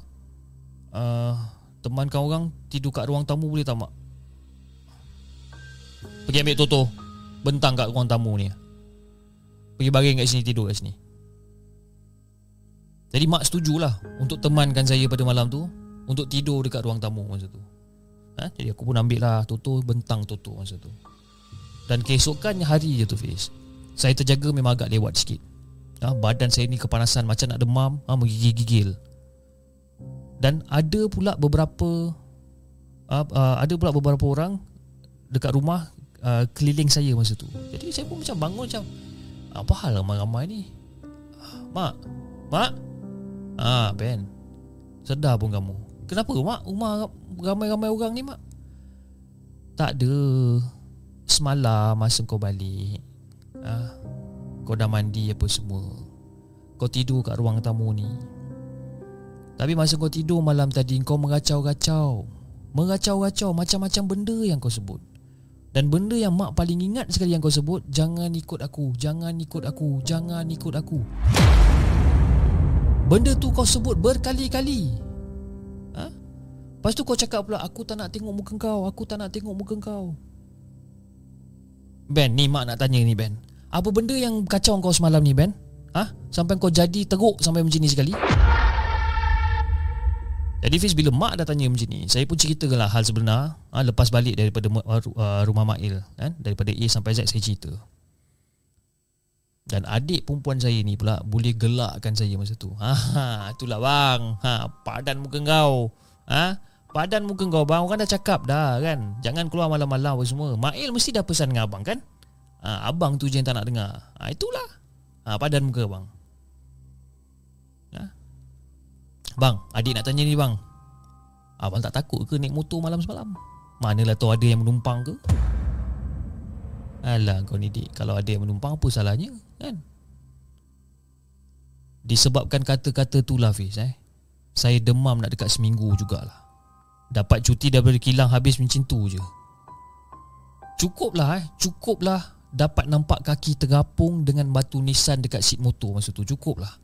ah, Teman kau orang Tidur kat ruang tamu boleh tak mak? Pergi ambil Toto Bentang kat ruang tamu ni. Pergi baring kat sini Tidur kat sini. Jadi mak setujulah Untuk temankan saya pada malam tu Untuk tidur dekat ruang tamu masa tu. Ha? Jadi aku pun ambil lah Toto Bentang Toto masa tu. Dan keesokan hari je tu Fiz Saya terjaga memang agak lewat sikit. Ha? Badan saya ni kepanasan Macam nak demam ha? Menggigil-gigil. Dan ada pula beberapa uh, uh, Ada pula beberapa orang Dekat rumah uh, keliling saya masa tu. Jadi saya pun macam bangun macam apa hal ramai-ramai ni? Mak, mak. Ah, Ben. Sedar pun kamu. Kenapa mak rumah ramai-ramai orang ni mak? Tak ada. Semalam masa kau balik. Ah, kau dah mandi apa semua. Kau tidur kat ruang tamu ni. Tapi masa kau tidur malam tadi kau mengacau-gacau. Mengacau-gacau macam-macam benda yang kau sebut. Dan benda yang mak paling ingat sekali yang kau sebut Jangan ikut aku Jangan ikut aku Jangan ikut aku. Benda tu kau sebut berkali-kali. Ha? Lepas tu kau cakap pula Aku tak nak tengok muka kau Aku tak nak tengok muka kau. Ben ni mak nak tanya ni Ben. Apa benda yang kacau kau semalam ni Ben? Ha? Sampai kau jadi teruk Sampai macam ni sekali jadi Fiz bila mak dah tanya macam ni Saya pun ceritakanlah hal sebenar ha, Lepas balik daripada uh, rumah Mail kan? Daripada A sampai Z saya cerita. Dan adik perempuan saya ni pula Boleh gelakkan saya masa tu. Ha, ha, Itulah bang. Ha, Padan muka kau. Ha, Padan muka kau bang. Orang dah cakap dah kan. Jangan keluar malam-malam apa semua. Mail mesti dah pesan dengan abang kan? Ha, Abang tu je yang tak nak dengar. Ha, Itulah. Ha, Padan muka bang Bang, adik nak tanya ni bang. Abang tak takut ke naik motor malam semalam? Manalah tahu ada yang menumpang ke? Alah kau ni dik. Kalau ada yang menumpang apa salahnya kan? Disebabkan kata-kata tu lah Fiz eh. Saya demam nak dekat seminggu jugalah. Dapat cuti daripada kilang habis macam tu je. Cukuplah eh. Cukuplah Dapat nampak kaki tergapung dengan batu nisan dekat seat motor masa tu. Cukuplah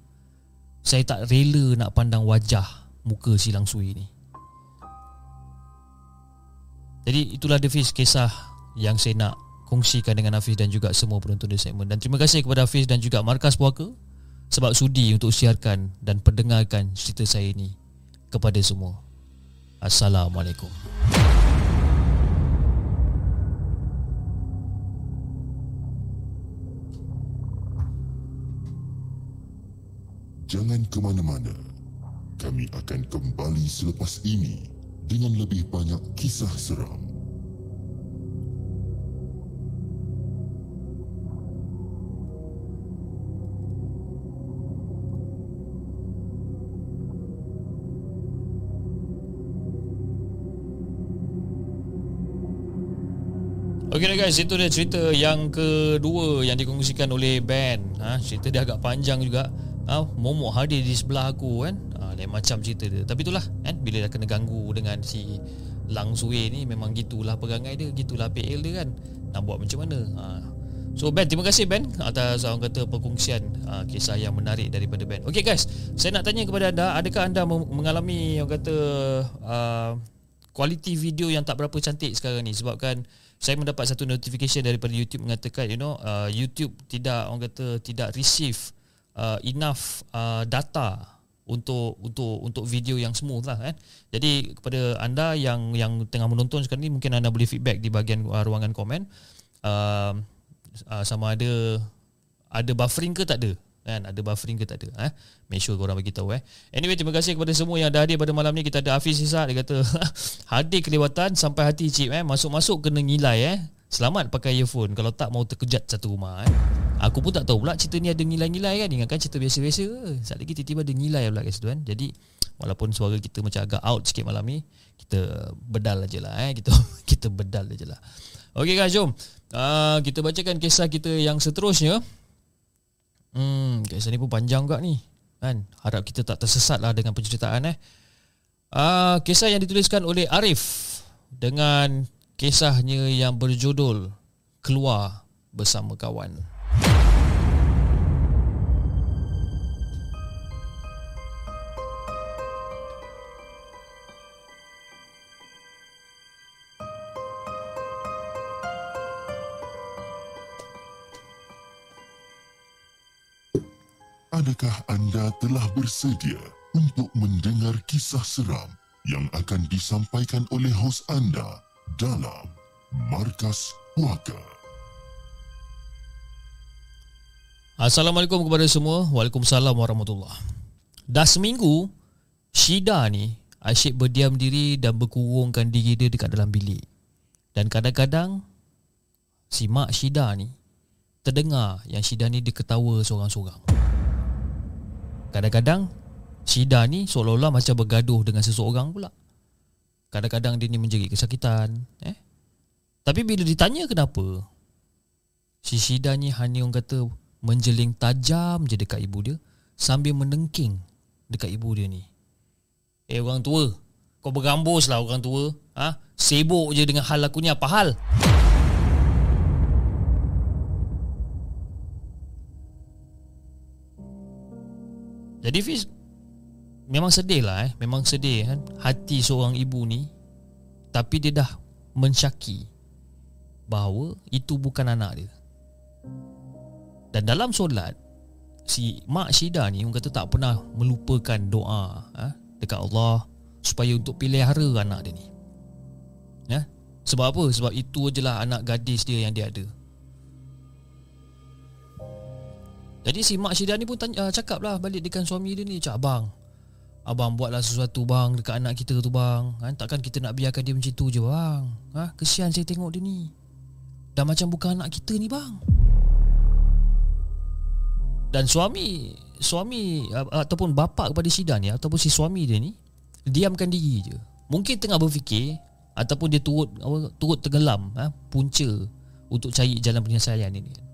saya tak rela nak pandang wajah muka si Lang Sui ni. Jadi itulah Hafiz kisah yang saya nak kongsikan dengan Hafiz dan juga semua penonton di segmen. Dan terima kasih kepada Hafiz dan juga Markas Puaka sebab sudi untuk siarkan dan pendengarkan cerita saya ini kepada semua. Assalamualaikum. Jangan ke mana-mana. Kami akan kembali selepas ini dengan lebih banyak kisah seram. Okay guys, itu dia cerita yang kedua yang dikongsikan oleh Ben. Ha, cerita dia agak panjang juga. Ha, momok hadir di sebelah aku kan. Ha, lain macam cerita dia. Tapi itulah kan bila dah kena ganggu dengan si Lang Sui ni memang gitulah perangai dia, gitulah PL dia kan. nak buat macam mana ha. So Ben terima kasih Ben atas orang kata perkongsian uh, kisah yang menarik daripada Ben. Okay guys, saya nak tanya kepada anda, adakah anda mengalami orang kata uh, kualiti video yang tak berapa cantik sekarang ni sebabkan saya mendapat satu notification daripada YouTube mengatakan you know uh, YouTube tidak orang kata tidak receive uh, enough uh, data untuk untuk untuk video yang smooth lah kan. Jadi kepada anda yang yang tengah menonton sekarang ni mungkin anda boleh feedback di bahagian uh, ruangan komen. Uh, uh, sama ada ada buffering ke tak ada? Kan? Ada buffering ke tak ada? Eh? Make sure korang bagi tahu eh. Anyway terima kasih kepada semua yang dah hadir pada malam ni. Kita ada Hafiz Izzat dia kata hadir kelewatan sampai hati cip eh. Masuk-masuk kena ngilai eh selamat pakai earphone kalau tak mau terkejat satu rumah eh aku pun tak tahu pula cerita ni ada ngilai-ngilai kan ingatkan cerita biasa-biasa ke lagi tiba-tiba ada ngilai pula kat situ kan jadi walaupun suara kita macam agak out sikit malam ni kita bedal aja lah eh kita kita bedal aja lah Okey guys, jom. Uh, kita bacakan kisah kita yang seterusnya. Hmm, kisah ni pun panjang juga ni. Kan? Harap kita tak tersesat lah dengan penceritaan eh. Uh, kisah yang dituliskan oleh Arif dengan kisahnya yang berjudul Keluar Bersama Kawan. Adakah anda telah bersedia untuk mendengar kisah seram yang akan disampaikan oleh hos anda dalam Markas Puaka? Assalamualaikum kepada semua. Waalaikumsalam warahmatullahi Dah seminggu, Shida ni asyik berdiam diri dan berkurungkan diri dia dekat dalam bilik. Dan kadang-kadang, si mak Shida ni terdengar yang Shida ni dia ketawa seorang-seorang. Kadang-kadang Shida ni seolah-olah macam bergaduh dengan seseorang pula. Kadang-kadang dia ni menjerit kesakitan. Eh? Tapi bila ditanya kenapa, si Shida ni hanya orang kata menjeling tajam je dekat ibu dia sambil menengking dekat ibu dia ni. Eh orang tua, kau bergambus lah orang tua. Ha? Sibuk je dengan hal aku ni apa hal? Jadi Fiz Memang sedih lah eh. Memang sedih kan Hati seorang ibu ni Tapi dia dah Mensyaki Bahawa Itu bukan anak dia. Dan dalam solat Si Mak Syida ni Orang kata tak pernah Melupakan doa eh, Dekat Allah Supaya untuk pelihara anak dia ni. Ya? Sebab apa? Sebab itu je lah anak gadis dia yang dia ada. Jadi si Mak Syida ni pun tanya, uh, cakap lah balik dengan suami dia ni Cak abang Abang buatlah sesuatu bang dekat anak kita tu bang ha? Takkan kita nak biarkan dia macam tu je bang ha? Kesian saya tengok dia ni Dah macam bukan anak kita ni bang Dan suami Suami ataupun bapa kepada Syida ni Ataupun si suami dia ni Diamkan diri je Mungkin tengah berfikir Ataupun dia turut turut tenggelam ha? Punca Untuk cari jalan penyelesaian ini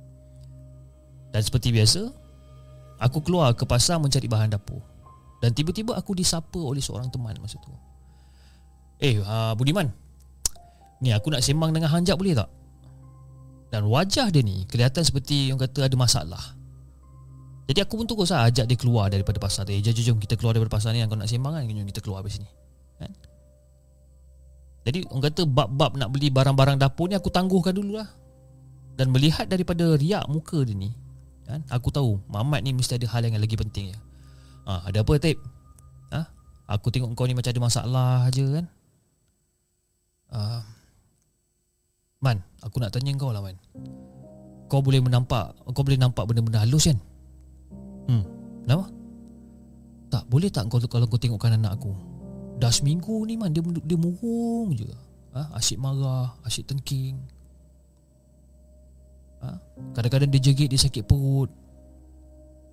dan seperti biasa Aku keluar ke pasar mencari bahan dapur Dan tiba-tiba aku disapa oleh seorang teman masa tu Eh uh, Budiman Ni aku nak sembang dengan Hanjak boleh tak? Dan wajah dia ni kelihatan seperti yang kata ada masalah Jadi aku pun terus lah ajak dia keluar daripada pasar tu Eh jom, jom kita keluar daripada pasar ni Yang kau nak sembang kan Jom kita keluar dari sini kan? Jadi orang kata bab-bab nak beli barang-barang dapur ni Aku tangguhkan dulu lah Dan melihat daripada riak muka dia ni kan? Aku tahu Mamat ni mesti ada hal yang lagi penting ya. Ha, ada apa Tip? Ha? Aku tengok kau ni macam ada masalah aja kan? Uh, Man, aku nak tanya kau lah Man Kau boleh menampak Kau boleh nampak benda-benda halus kan? Hmm, kenapa? Tak, boleh tak kau kalau kau tengokkan anak aku Dah seminggu ni man Dia, dia murung je ha? Asyik marah Asyik tengking ha? Kadang-kadang dia jerit Dia sakit perut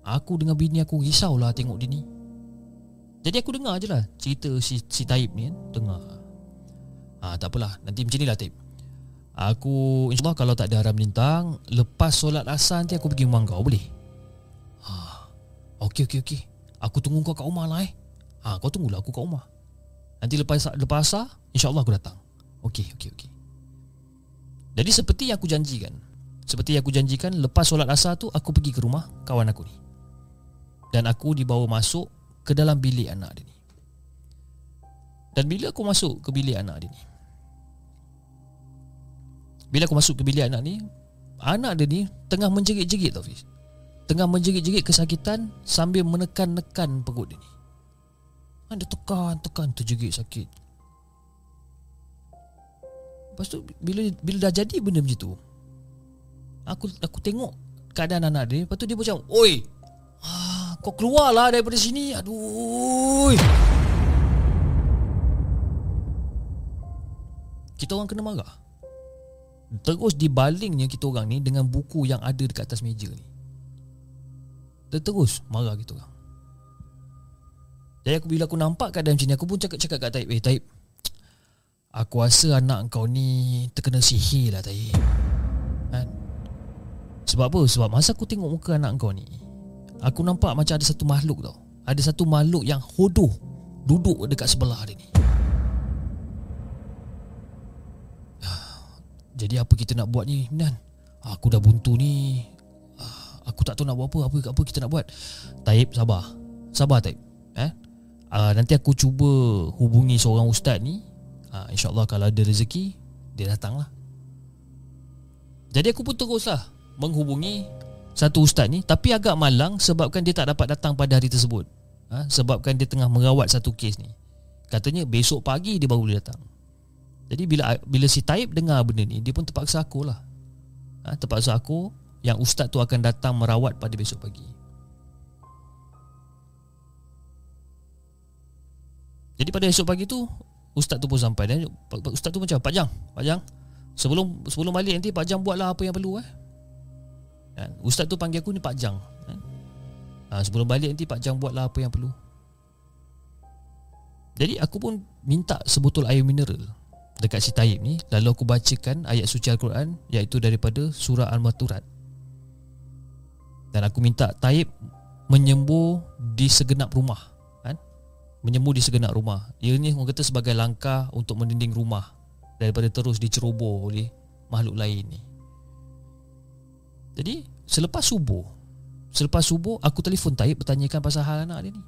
Aku dengan bini aku risaulah tengok dia ni. Jadi aku dengar je lah Cerita si, si Taib ni kan. Dengar. Ha, Tak apalah. Nanti macam ni lah Taib. Aku InsyaAllah kalau tak ada haram lintang Lepas solat asar nanti aku pergi rumah kau Boleh? Ha, okey okey okey. Aku tunggu kau kat rumah lah eh. Ha, Kau tunggulah aku kat rumah. Nanti lepas lepas asar InsyaAllah aku datang. Okey okey okey. Jadi seperti yang aku janjikan Seperti yang aku janjikan Lepas solat asar tu Aku pergi ke rumah kawan aku ni Dan aku dibawa masuk Ke dalam bilik anak dia ni. Dan bila aku masuk ke bilik anak dia ni Bila aku masuk ke bilik anak ni Anak dia ni Tengah menjerit-jerit tau Fiz. Tengah menjerit-jerit kesakitan Sambil menekan-nekan perut dia ni. Dia tekan-tekan terjerit sakit. Lepas tu bila bila dah jadi benda macam tu aku aku tengok keadaan anak dia lepas tu dia macam oi! ah, kau keluarlah daripada sini. Aduh. Kita orang kena marah. Terus dibalingnya kita orang ni dengan buku yang ada dekat atas meja ni. Terus marah kita orang. Jadi aku bila aku nampak keadaan macam ni aku pun cakap-cakap kat Taib eh Taib Aku rasa anak kau ni terkena sihir lah tadi kan? Sebab apa? Sebab masa aku tengok muka anak kau ni Aku nampak macam ada satu makhluk tau. Ada satu makhluk yang hodoh Duduk dekat sebelah dia ni. Jadi apa kita nak buat ni Minan? Aku dah buntu ni. Aku tak tahu nak buat apa Apa, apa kita nak buat. Taib sabar. Sabar Taib. Eh? Uh, nanti aku cuba hubungi seorang ustaz ni. Ha, InsyaAllah kalau ada rezeki Dia datang lah Jadi aku pun teruslah Menghubungi Satu ustaz ni Tapi agak malang Sebabkan dia tak dapat datang pada hari tersebut. Ha, Sebabkan dia tengah merawat satu kes ni. Katanya besok pagi dia baru boleh datang. Jadi bila bila si Taib dengar benda ni Dia pun terpaksa aku lah. Ha, Terpaksa aku Yang ustaz tu akan datang merawat pada besok pagi. Jadi pada esok pagi tu Ustaz tu pun sampai. Dan ustaz tu macam Pak Jang, Pak Jang. Sebelum sebelum balik nanti Pak Jang buatlah apa yang perlu eh. Kan? Ustaz tu panggil aku ni Pak Jang. Kan? Ha, sebelum balik nanti Pak Jang buatlah apa yang perlu. Jadi aku pun minta sebotol air mineral dekat si Taib ni lalu aku bacakan ayat suci Al-Quran iaitu daripada surah Al-Maturat. Dan aku minta Taib menyembuh di segenap rumah menyembuh di segenap rumah. Ia ni orang kata sebagai langkah untuk mendinding rumah daripada terus diceroboh oleh makhluk lain ni. Jadi selepas subuh, selepas subuh aku telefon Taib bertanyakan pasal hal anak dia ni.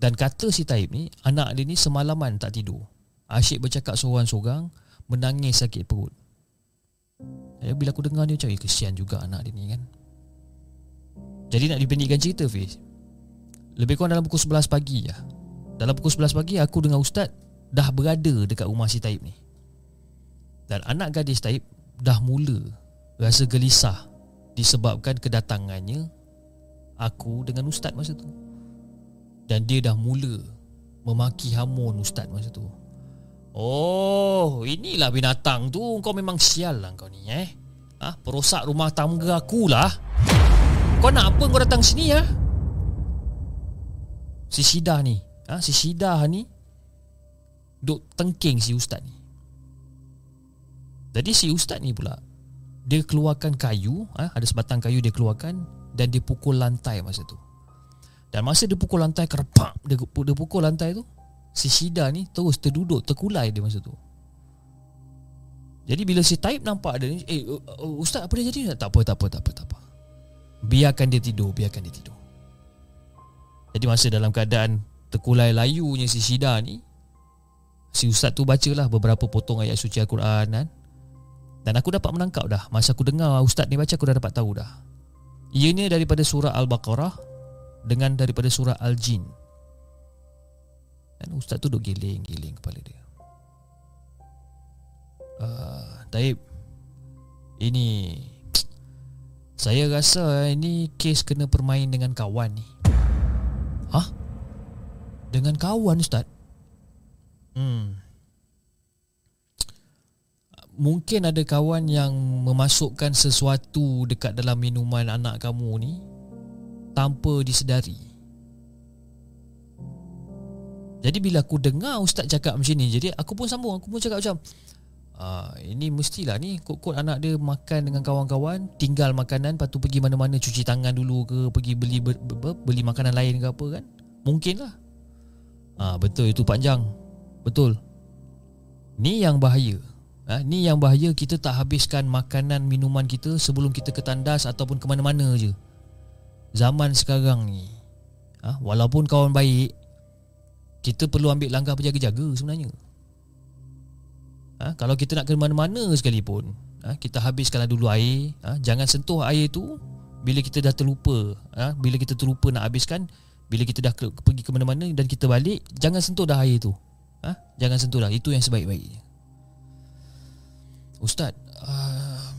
Dan kata si Taib ni, anak dia ni semalaman tak tidur. Asyik bercakap seorang-seorang, menangis sakit perut. Ya, bila aku dengar dia macam, eh, kesian juga anak dia ni kan. Jadi nak dipendekkan cerita Fiz Lebih kurang dalam pukul 11 pagi lah dalam pukul 11 pagi aku dengan ustaz dah berada dekat rumah si Taib ni. Dan anak gadis Taib dah mula rasa gelisah disebabkan kedatangannya aku dengan ustaz masa tu. Dan dia dah mula memaki hamun ustaz masa tu. Oh, inilah binatang tu. Kau memang sial lah kau ni eh. Ha? Perosak rumah tangga aku lah. Kau nak apa kau datang sini ya? Si Sidah ni ha, Si Syidah ni Duk tengking si ustaz ni Jadi si ustaz ni pula Dia keluarkan kayu ha, Ada sebatang kayu dia keluarkan Dan dia pukul lantai masa tu. Dan masa dia pukul lantai Kerepak dia, dia pukul lantai tu Si Syidah ni terus terduduk Terkulai dia masa tu. Jadi bila si Taib nampak ada ni Eh ustaz apa dia jadi? Tak apa tak apa tak apa, tak apa. Biarkan dia tidur Biarkan dia tidur. Jadi masa dalam keadaan terkulai layunya si Syida ni si ustaz tu bacalah beberapa potong ayat suci Al-Quran kan dan aku dapat menangkap dah. Masa aku dengar ustaz ni baca aku dah dapat tahu dah. Ianya daripada surah Al-Baqarah dengan daripada surah Al-Jin. Dan ustaz tu duk giling-giling kepala dia. Uh, Taib. Ini saya rasa ini kes kena permain dengan kawan ni. Hah? Dengan kawan Ustaz? Hmm Mungkin ada kawan yang memasukkan sesuatu dekat dalam minuman anak kamu ni Tanpa disedari Jadi bila aku dengar Ustaz cakap macam ni Jadi aku pun sambung Aku pun cakap macam Ah, ini mestilah ni Kod-kod anak dia makan dengan kawan-kawan Tinggal makanan Lepas tu pergi mana-mana Cuci tangan dulu ke Pergi beli beli makanan lain ke apa kan Mungkin Ah betul itu panjang. Betul. Ni yang bahaya. Ha, Ni yang bahaya Kita tak habiskan makanan Minuman kita Sebelum kita ke tandas Ataupun ke mana-mana je. Zaman sekarang ni ha, Walaupun kawan baik Kita perlu ambil langkah berjaga-jaga sebenarnya. Ha, Kalau kita nak ke mana-mana sekalipun ha, Kita habiskanlah dulu air ha, Jangan sentuh air tu Bila kita dah terlupa ha, Bila kita terlupa nak habiskan Bila kita dah ke, pergi ke mana-mana Dan kita balik Jangan sentuh dah air tu. Ha, Jangan sentuh dah Itu yang sebaik-baiknya Ustaz uh,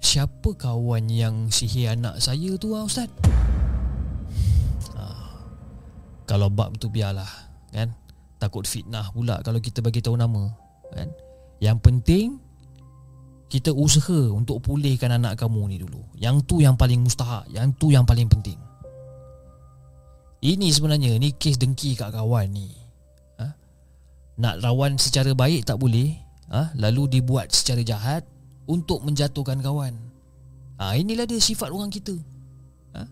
Siapa kawan yang sihir anak saya tu ah Ustaz? Uh, kalau bab tu biarlah kan Takut fitnah pula kalau kita bagi tahu nama kan Yang penting kita usaha untuk pulihkan anak kamu ni dulu. Yang tu yang paling mustahak, yang tu yang paling penting. Ini sebenarnya ni kes dengki kat kawan ni. Ha? Nak lawan secara baik tak boleh, ha? lalu dibuat secara jahat untuk menjatuhkan kawan. Ha, inilah dia sifat orang kita. Ha?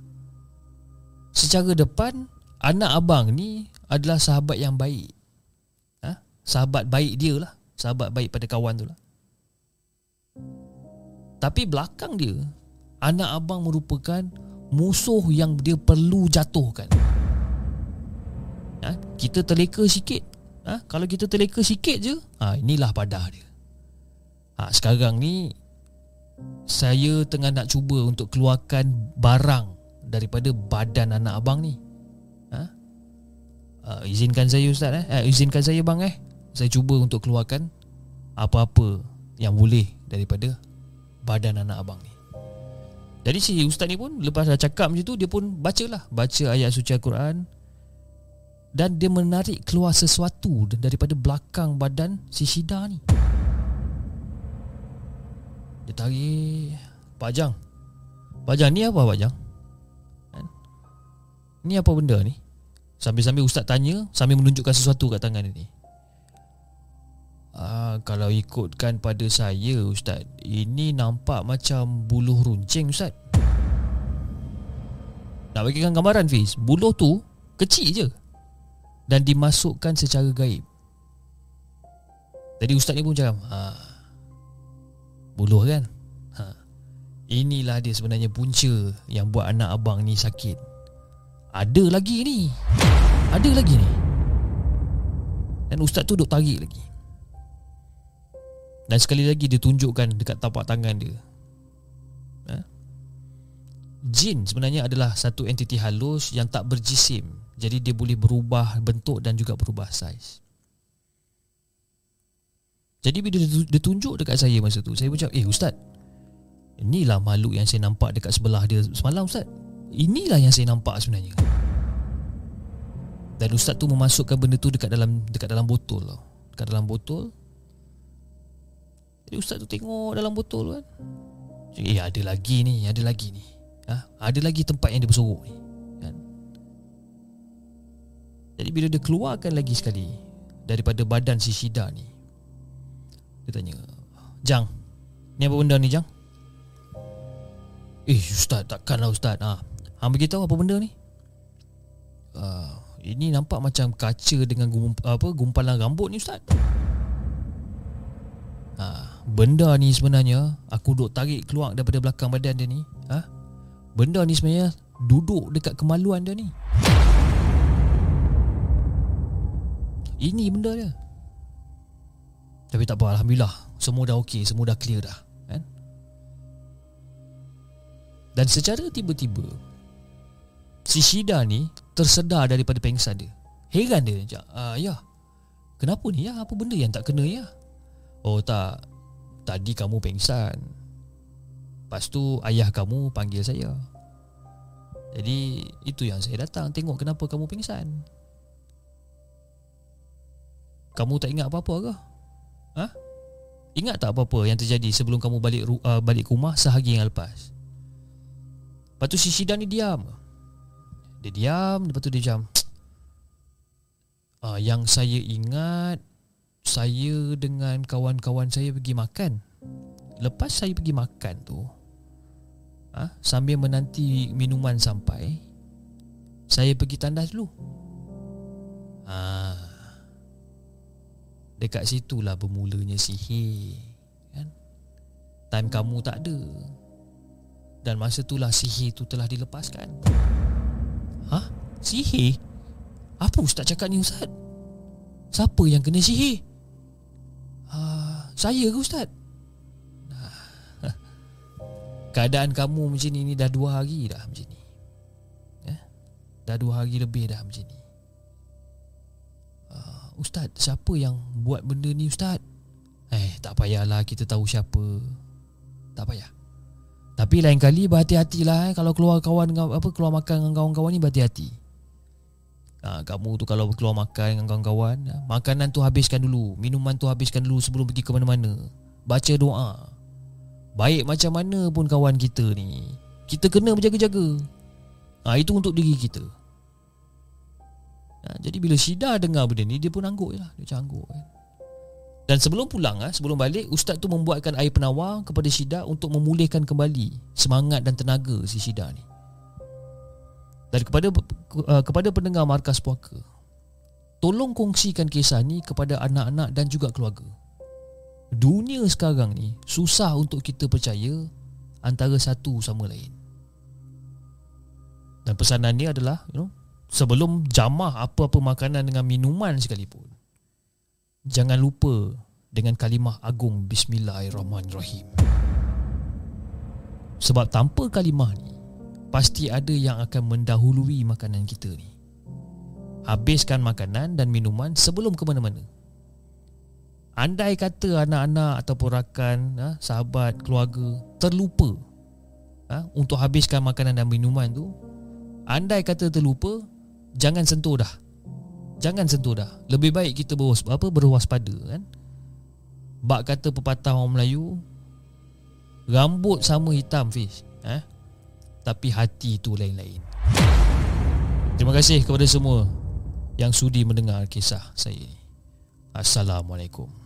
Secara depan, anak abang ni adalah sahabat yang baik. Ha? Sahabat baik dia lah. Sahabat baik pada kawan tu lah. Tapi belakang dia, anak abang merupakan musuh yang dia perlu jatuhkan. Ha? Kita terleka sikit, ha? Kalau kita terleka sikit je ha, Inilah padah dia ha, Sekarang ni Saya tengah nak cuba untuk keluarkan barang Daripada badan anak abang ni ha? Uh, izinkan saya ustaz eh? eh izinkan saya bang eh saya cuba untuk keluarkan apa-apa yang boleh daripada badan anak abang ni jadi si ustaz ni pun lepas dah cakap macam tu dia pun bacalah baca ayat suci al-Quran dan dia menarik keluar sesuatu daripada belakang badan si Shida ni. Dia tarik Pak Jang Pak Jang ni apa Pak Jang? Kan? Ni apa benda ni? Sambil-sambil Ustaz tanya Sambil menunjukkan sesuatu kat tangan dia ni Ah, kalau ikutkan pada saya Ustaz Ini nampak macam buluh runcing Ustaz Nak bagikan gambaran Fiz Buluh tu kecil je dan dimasukkan secara gaib. Jadi ustaz ni pun cakap, ha, buluh kan? Ha, inilah dia sebenarnya punca yang buat anak abang ni sakit. Ada lagi ni. Ada lagi ni. Dan ustaz tu duk tarik lagi. Dan sekali lagi dia tunjukkan dekat tapak tangan dia. Ha? Jin sebenarnya adalah satu entiti halus yang tak berjisim jadi dia boleh berubah bentuk dan juga berubah saiz. Jadi bila dia tunjuk dekat saya masa tu, saya cakap, "Eh ustaz, inilah makhluk yang saya nampak dekat sebelah dia semalam ustaz. Inilah yang saya nampak sebenarnya." Dan ustaz tu memasukkan benda tu dekat dalam dekat dalam botol tau. Dekat dalam botol. Jadi ustaz tu tengok dalam botol kan. Eh ada lagi ni, ada lagi ni. Ha? Ada lagi tempat yang dia bersorok ni. Jadi bila dia keluarkan lagi sekali Daripada badan si Shida ni Dia tanya Jang Ni apa benda ni Jang? Eh Ustaz takkanlah Ustaz ha. Hang beritahu apa benda ni? Uh, ini nampak macam kaca dengan gum, apa gumpalan rambut ni Ustaz ha, Benda ni sebenarnya Aku duk tarik keluar daripada belakang badan dia ni ha? Benda ni sebenarnya Duduk dekat kemaluan dia ni Ini benda dia. Tapi tak apa Alhamdulillah. Semua dah okey Semua dah clear dah kan? Dan secara tiba-tiba Si Shida ni Tersedar daripada pengsan dia. Heran dia macam ah, Ya. Kenapa ni? Ya Apa benda yang tak kena ya? Oh tak. Tadi kamu pengsan. Lepas tu ayah kamu panggil saya. Jadi itu yang saya datang Tengok kenapa kamu pingsan kamu tak ingat apa-apa ke? Ha? Ingat tak apa-apa yang terjadi sebelum kamu balik uh, balik ke rumah sehari yang lepas? Lepas tu si Shidan ni diam. Dia diam, lepas tu dia jam. Uh, yang saya ingat saya dengan kawan-kawan saya pergi makan. Lepas saya pergi makan tu, ha, sambil menanti minuman sampai, saya pergi tandas dulu. Ah, Dekat situlah bermulanya sihir kan? Time kamu tak ada Dan masa itulah sihir tu telah dilepaskan Hah? Sihir? Apa Ustaz cakap ni Ustaz? Siapa yang kena sihir? Uh, saya ke Ustaz? Keadaan kamu macam ni, ni dah dua hari dah macam ni eh? Dah dua hari lebih dah macam ni Ustaz, siapa yang buat benda ni Ustaz? Eh, tak payahlah kita tahu siapa. Tak payah. Tapi lain kali berhati-hatilah eh, Kalau keluar kawan apa keluar makan dengan kawan-kawan ni berhati-hati. Ha, Kamu tu kalau keluar makan dengan kawan-kawan Makanan tu habiskan dulu Minuman tu habiskan dulu sebelum pergi ke mana-mana. Baca doa. Baik macam mana pun kawan kita ni Kita kena berjaga-jaga. Ha, Itu untuk diri kita ha, Jadi bila Syida dengar benda ni Dia pun angguk je lah Dia macam angguk kan dan sebelum pulang, ah, sebelum balik, Ustaz tu membuatkan air penawar kepada Syida untuk memulihkan kembali semangat dan tenaga si Syida ni. Dan kepada uh, kepada pendengar markas puaka, tolong kongsikan kisah ni kepada anak-anak dan juga keluarga. Dunia sekarang ni susah untuk kita percaya antara satu sama lain. Dan pesanan ni adalah, you know, sebelum jamah apa-apa makanan dengan minuman sekalipun, jangan lupa dengan kalimah agung Bismillahirrahmanirrahim. Sebab tanpa kalimah ni, pasti ada yang akan mendahului makanan kita ni. Habiskan makanan dan minuman sebelum ke mana-mana. Andai kata anak-anak ataupun rakan, ha, sahabat, keluarga terlupa ha, untuk habiskan makanan dan minuman tu, andai kata terlupa, jangan sentuh dah. Jangan sentuh dah. Lebih baik kita berwas, apa, berwaspada kan? Bak kata pepatah orang Melayu Rambut sama hitam Fiz. Eh? Tapi hati tu lain-lain. Terima kasih kepada semua Yang sudi mendengar kisah saya. Ini Assalamualaikum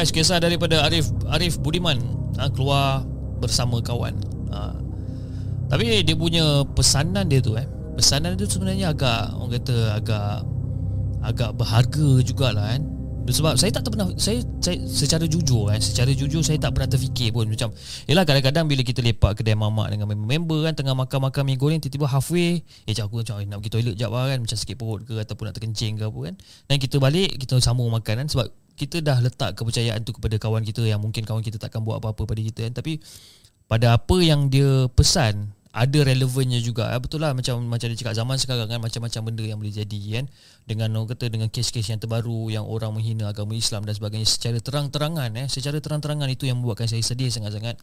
Guys kisah daripada Arif Arif Budiman ha, keluar bersama kawan. Ha, tapi dia punya pesanan dia tu eh Pesanan dia tu sebenarnya agak Orang kata agak Agak berharga jugalah kan. Sebab saya tak pernah saya, saya secara jujur kan secara jujur saya tak pernah terfikir pun. Macam yalah kadang-kadang bila kita lepak kedai mamak dengan member kan tengah makan-makan mi goreng tiba-tiba halfway eh cak aku macam eh, nak pergi toilet jap lah kan macam sakit perut ke ataupun nak terkencing ke apa kan. Dan kita balik kita sambung makan kan sebab kita dah letak kepercayaan tu kepada kawan kita yang mungkin kawan kita takkan buat apa-apa pada kita kan. Tapi pada apa yang dia pesan ada relevannya juga. Betul lah macam macam dia cakap zaman sekarang kan macam-macam benda yang boleh jadi kan. Dengan orang kata dengan kes-kes yang terbaru yang orang menghina agama Islam dan sebagainya secara terang-terangan eh secara terang-terangan itu yang membuatkan saya sedih sangat-sangat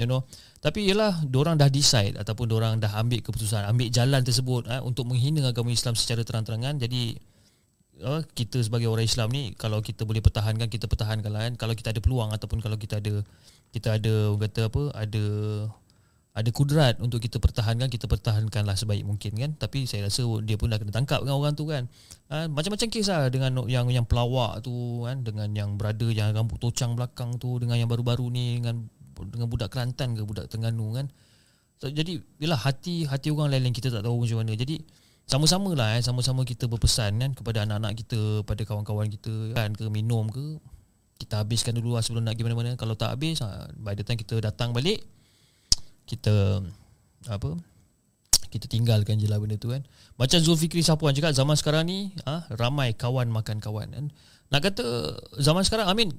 you know. Tapi ialah orang dah decide ataupun orang dah ambil keputusan ambil jalan tersebut eh, untuk menghina agama Islam secara terang-terangan. Jadi uh, kita sebagai orang Islam ni kalau kita boleh pertahankan kita pertahankan lah kan. Kalau kita ada peluang ataupun kalau kita ada kita ada kata apa ada ada kudrat untuk kita pertahankan kita pertahankanlah sebaik mungkin kan. Tapi saya rasa dia pun dah kena tangkap dengan orang tu kan. Ha, macam-macam kes lah dengan yang yang pelawak tu kan dengan yang berada yang rambut tocang belakang tu dengan yang baru-baru ni dengan dengan budak Kelantan ke budak Terengganu kan. So, jadi bila hati hati orang lain-lain kita tak tahu macam mana. Jadi sama-sama lah eh, sama-sama kita berpesan kan kepada anak-anak kita pada kawan-kawan kita kan ke minum ke. Kita habiskan dulu lah sebelum nak pergi mana-mana. Kalau tak habis ha, by the time kita datang balik kita apa kita tinggalkan je lah benda tu kan. Macam Zulfikri Sapuan cakap zaman sekarang ni ha, ramai kawan makan kawan kan. Nak kata zaman sekarang I mean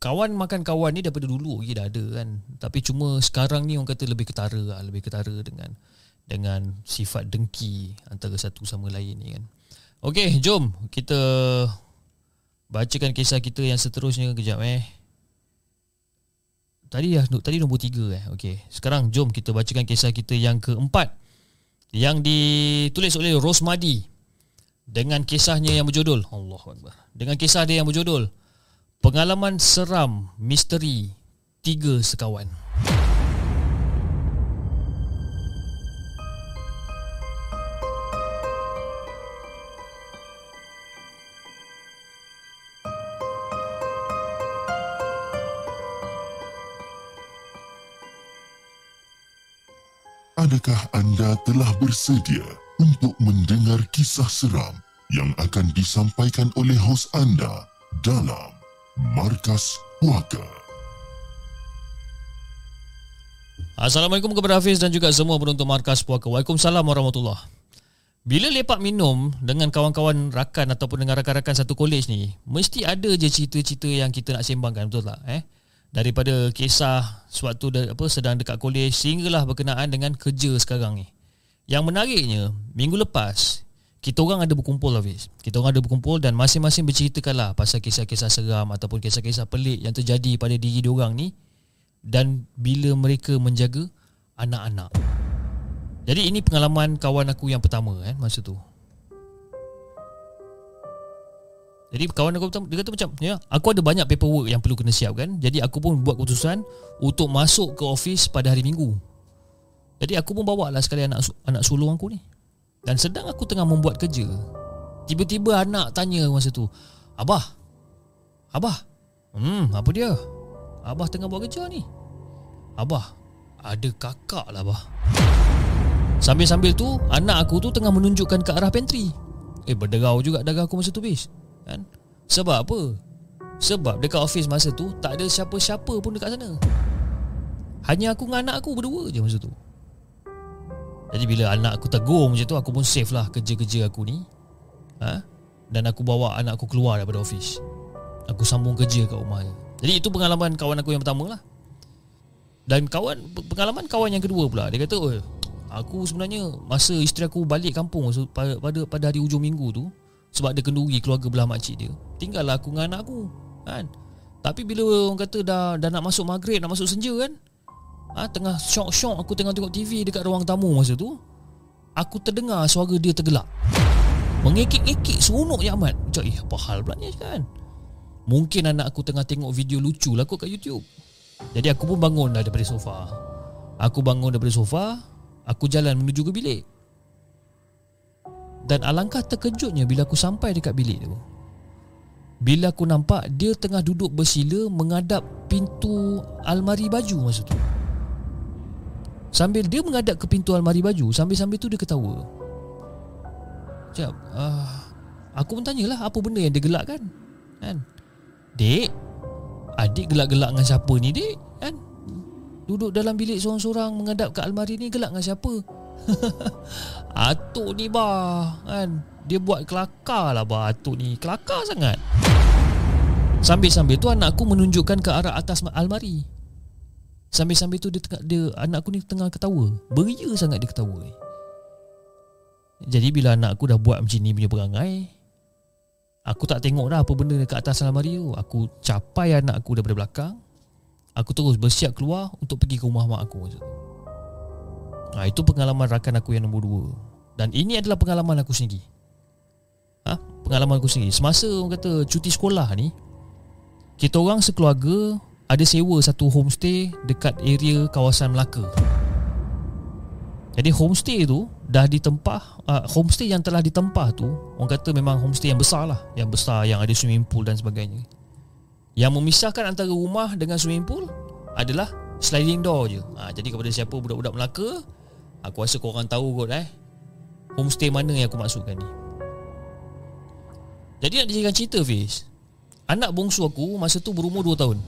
kawan makan kawan ni daripada dulu lagi dah ada kan. Tapi cuma sekarang ni orang kata lebih ketara lah, lebih ketara dengan dengan sifat dengki antara satu sama lain ni kan Okey, jom kita bacakan kisah kita yang seterusnya kejap eh. Tadi ya tadi nombor tiga eh. Okey. Sekarang jom kita bacakan kisah kita yang keempat yang ditulis oleh Rosmadi. dengan kisahnya yang berjudul Allah Akbar. Dengan kisah dia yang berjudul Pengalaman Seram Misteri Tiga Sekawan. Adakah anda telah bersedia untuk mendengar kisah seram yang akan disampaikan oleh hos anda dalam Markas Puaka? Assalamualaikum kepada Hafiz dan juga semua penonton Markas Puaka. Waalaikumsalam warahmatullahi Bila lepak minum dengan kawan-kawan rakan ataupun dengan rakan-rakan satu kolej ni, mesti ada je cerita-cerita yang kita nak sembangkan, betul tak? Eh? Daripada kisah sewaktu de, apa sedang dekat kolej sehinggalah berkenaan dengan kerja sekarang ni. Yang menariknya, minggu lepas kita orang ada berkumpul Hafiz. Kita orang ada berkumpul dan masing-masing berceritakanlah pasal kisah-kisah seram ataupun kisah-kisah pelik yang terjadi pada diri diorang ni dan bila mereka menjaga anak-anak. Jadi ini pengalaman kawan aku yang pertama kan masa tu. Jadi kawan aku dia kata macam ya, aku ada banyak paperwork yang perlu kena siap kan. Jadi aku pun buat keputusan untuk masuk ke office pada hari Minggu. Jadi aku pun bawa lah sekali anak anak sulung aku ni. Dan sedang aku tengah membuat kerja, tiba-tiba anak tanya masa tu, "Abah. Abah. Hmm, apa dia? Abah tengah buat kerja ni." "Abah, ada kakak lah, abah." Sambil-sambil tu, anak aku tu tengah menunjukkan ke arah pantry. Eh, berderau juga dagang aku masa tu, bis kan? Sebab apa? Sebab dekat office masa tu tak ada siapa-siapa pun dekat sana. Hanya aku dengan anak aku berdua je masa tu. Jadi bila anak aku tegur macam tu aku pun save lah kerja-kerja aku ni. Ha? Dan aku bawa anak aku keluar daripada office. Aku sambung kerja kat rumah je. Jadi itu pengalaman kawan aku yang pertama lah. Dan kawan pengalaman kawan yang kedua pula dia kata, "Oh, aku sebenarnya masa isteri aku balik kampung pada pada pada hari hujung minggu tu, sebab dia kenduri keluarga belah makcik dia. Tinggallah aku dengan anak aku kan? Tapi bila orang kata dah, dah nak masuk maghrib Nak masuk senja kan? Ha, Tengah syok-syok aku tengah tengok TV Dekat ruang tamu masa tu Aku terdengar suara dia tergelak. Mengekik-ekik seronok ya amat Macam eh apa hal pula ni kan Mungkin anak aku tengah tengok video lucu lah kot kat YouTube. Jadi aku pun bangun dah daripada sofa. Aku bangun daripada sofa Aku jalan menuju ke bilik dan alangkah terkejutnya bila aku sampai dekat bilik tu Bila aku nampak dia tengah duduk bersila menghadap pintu almari baju masa tu. Sambil dia menghadap ke pintu almari baju Sambil-sambil tu dia ketawa. Sekejap uh, Aku pun tanyalah apa benda yang dia gelak kan? Kan? Dek Adik gelak-gelak dengan siapa ni dek? Kan? Duduk dalam bilik seorang-seorang Menghadap ke almari ni gelak dengan siapa Atuk ni bah kan? Dia buat kelakar lah bah Atuk ni. Kelakar sangat. Sambil-sambil tu anak aku menunjukkan ke arah atas almari. Sambil-sambil tu dia, tengah, dia anak aku ni tengah ketawa. Beria sangat dia ketawa Jadi bila anak aku dah buat macam ni punya perangai Aku tak tengok dah apa benda dekat atas almari tu. Aku capai anak aku daripada belakang. Aku terus bersiap keluar untuk pergi ke rumah mak aku. tu Ha, itu pengalaman rakan aku yang nombor dua. Dan ini adalah pengalaman aku sendiri. Ha, Pengalaman aku sendiri. Semasa orang kata cuti sekolah ni Kita orang sekeluarga Ada sewa satu homestay Dekat area kawasan Melaka. Jadi homestay tu Dah ditempah uh, Homestay yang telah ditempah tu Orang kata memang homestay yang besar lah. Yang besar Yang ada swimming pool dan sebagainya. Yang memisahkan antara rumah Dengan swimming pool Adalah sliding door je. Ha, Jadi kepada siapa budak-budak Melaka Aku rasa korang tahu kot eh. Homestay mana yang aku maksudkan ni. Jadi nak dijadikan cerita Fiz? Anak bongsu aku masa tu berumur 2 tahun.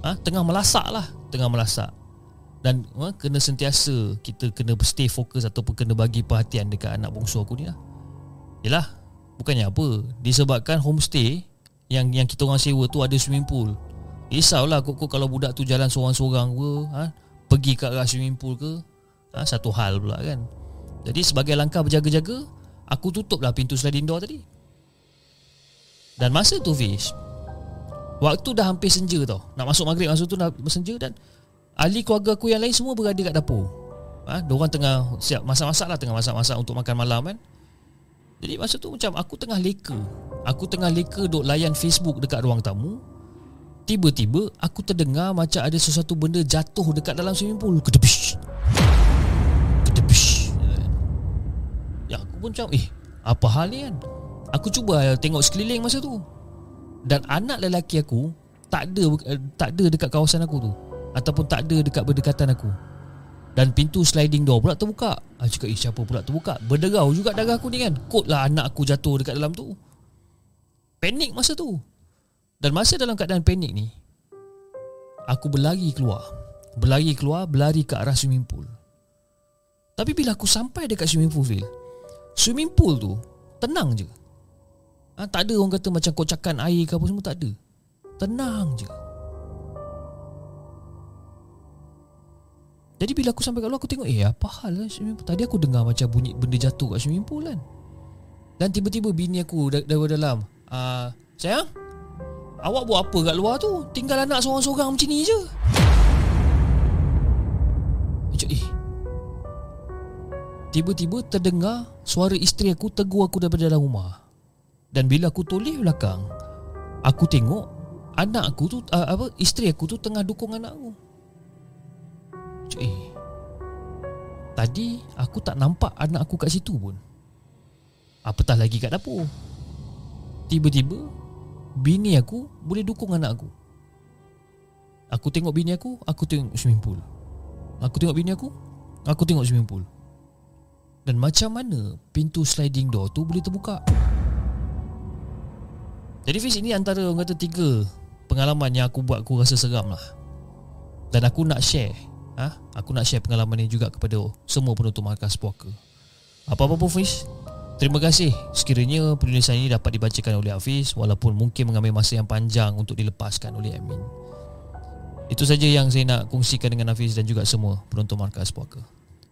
Ha? Tengah melasak lah. Tengah melasak. Dan ha? kena sentiasa Kita kena stay fokus Ataupun kena bagi perhatian Dekat anak bongsu aku ni lah. Yelah Bukannya apa. Disebabkan homestay Yang yang kita orang sewa tu Ada swimming pool. Risaulah kok kalau budak tu jalan seorang-seorang ke ha? Pergi ke arah swimming pool ke ha, Satu hal pula kan. Jadi sebagai langkah berjaga-jaga Aku tutup lah pintu sliding door tadi. Dan masa tu Fish Waktu dah hampir senja tau. Nak masuk maghrib masa tu dah bersenja Dan Ahli keluarga aku yang lain semua berada kat dapur. Ha, Diorang tengah siap masak-masak lah Tengah masak-masak untuk makan malam kan. Jadi masa tu macam aku tengah leka. Aku tengah leka duk layan Facebook dekat ruang tamu. Tiba-tiba aku terdengar macam ada sesuatu benda jatuh dekat dalam swimming pool. Kedepish Ya aku pun macam eh apa hal ni kan? Aku cuba tengok sekeliling masa tu. Dan anak lelaki aku Tak ada eh, tak ada dekat kawasan aku tu. Ataupun tak ada dekat berdekatan aku. Dan pintu sliding door pula terbuka. Aku cakap eh siapa pula terbuka? Berderau juga darah aku ni kan? Kot lah anak aku jatuh dekat dalam tu. Panik masa tu. Dan masa dalam keadaan panik ni Aku berlari keluar. Berlari keluar Berlari ke arah swimming pool. Tapi bila aku sampai dekat swimming pool Phil Swimming pool tu Tenang je ha, Tak ada orang kata macam kocakan air ke apa semua Tak ada Tenang je Jadi bila aku sampai kat luar aku tengok eh apa hal lah swimming pool. Tadi aku dengar macam bunyi benda jatuh kat swimming pool kan. Dan tiba-tiba bini aku dari dalam. Ah, uh, sayang. Awak buat apa kat luar tu? Tinggal anak seorang-seorang macam ni je. Tiba-tiba terdengar suara isteri aku tegur aku daripada dalam rumah. Dan bila aku toleh belakang, aku tengok anak aku tu uh, apa isteri aku tu tengah dukung anak aku. Eh Tadi aku tak nampak anak aku kat situ pun. Apatah lagi kat dapur. Tiba-tiba Bini aku boleh dukung anak aku. Aku tengok bini aku Aku tengok swimming pool. Aku tengok bini aku Aku tengok swimming pool Dan macam mana Pintu sliding door tu boleh terbuka? Jadi Fiz ini antara orang kata tiga Pengalaman yang aku buat aku rasa seram lah. Dan aku nak share ha? Aku nak share pengalaman ni juga kepada semua penonton markas puaka. Apa-apa pun Fiz Terima kasih. Sekiranya penulisan ini dapat dibacakan oleh Hafiz Walaupun mungkin mengambil masa yang panjang untuk dilepaskan oleh admin. Itu saja yang saya nak kongsikan dengan Hafiz dan juga semua penonton markas puaka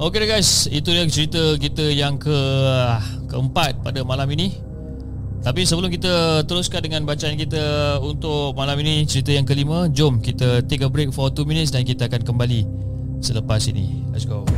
Okey guys, itu dia cerita kita yang ke keempat pada malam ini. Tapi sebelum kita teruskan dengan bacaan kita untuk malam ini cerita yang kelima, jom kita take a break for 2 minutes dan kita akan kembali selepas ini. Let's go.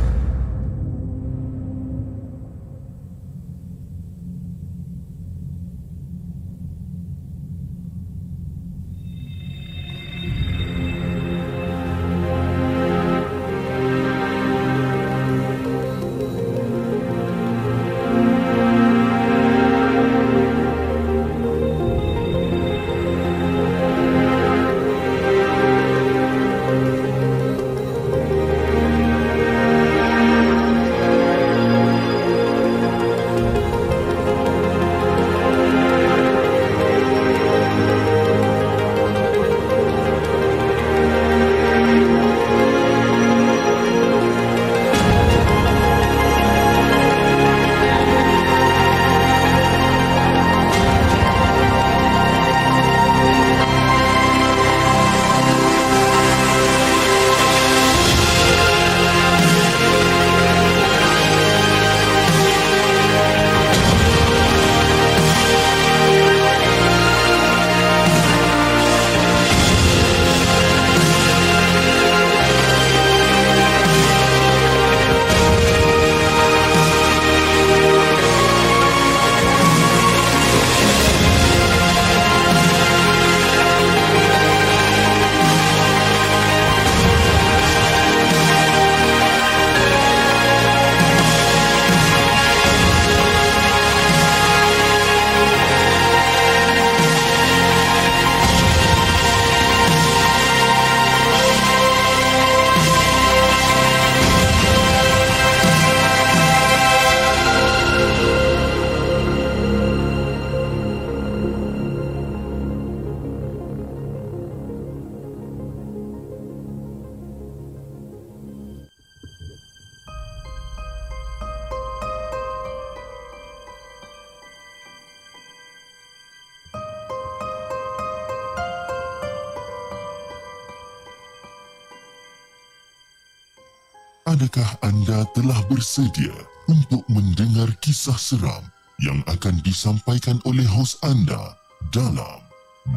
Bersedia untuk mendengar kisah seram yang akan disampaikan oleh hos anda dalam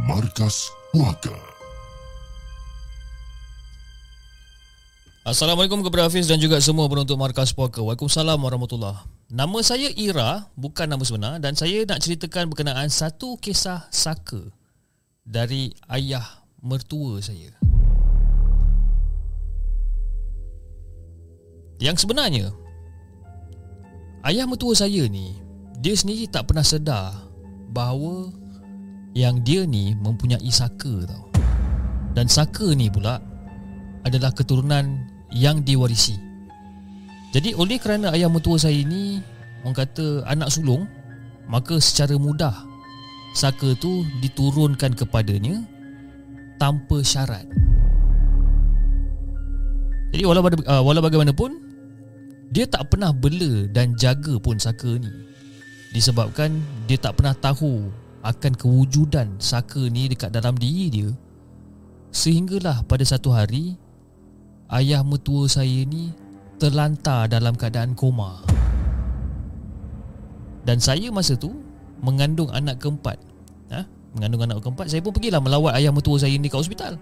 Markas Puaka? Assalamualaikum kepada Hafiz dan juga semua penonton Markas Puaka. Waalaikumsalam warahmatullahi Nama saya Ira, bukan nama sebenar dan saya nak ceritakan berkenaan satu kisah saka dari ayah mertua saya. Yang sebenarnya ayah mertua saya ni dia sendiri tak pernah sedar bahawa yang dia ni mempunyai saka tau. Dan saka ni pula adalah keturunan yang diwarisi. Jadi oleh kerana ayah mertua saya ini orang kata anak sulung, maka secara mudah saka tu diturunkan kepadanya tanpa syarat. Jadi walau, uh, bagaimanapun dia tak pernah bela dan jaga pun saka ni. Disebabkan dia tak pernah tahu akan kewujudan saka ni dekat dalam diri dia. Sehinggalah pada satu hari ayah mertua saya ni terlantar dalam keadaan koma. Dan saya masa tu mengandung anak keempat. Ha? Mengandung anak keempat, saya pun pergilah melawat ayah mertua saya ni kat hospital.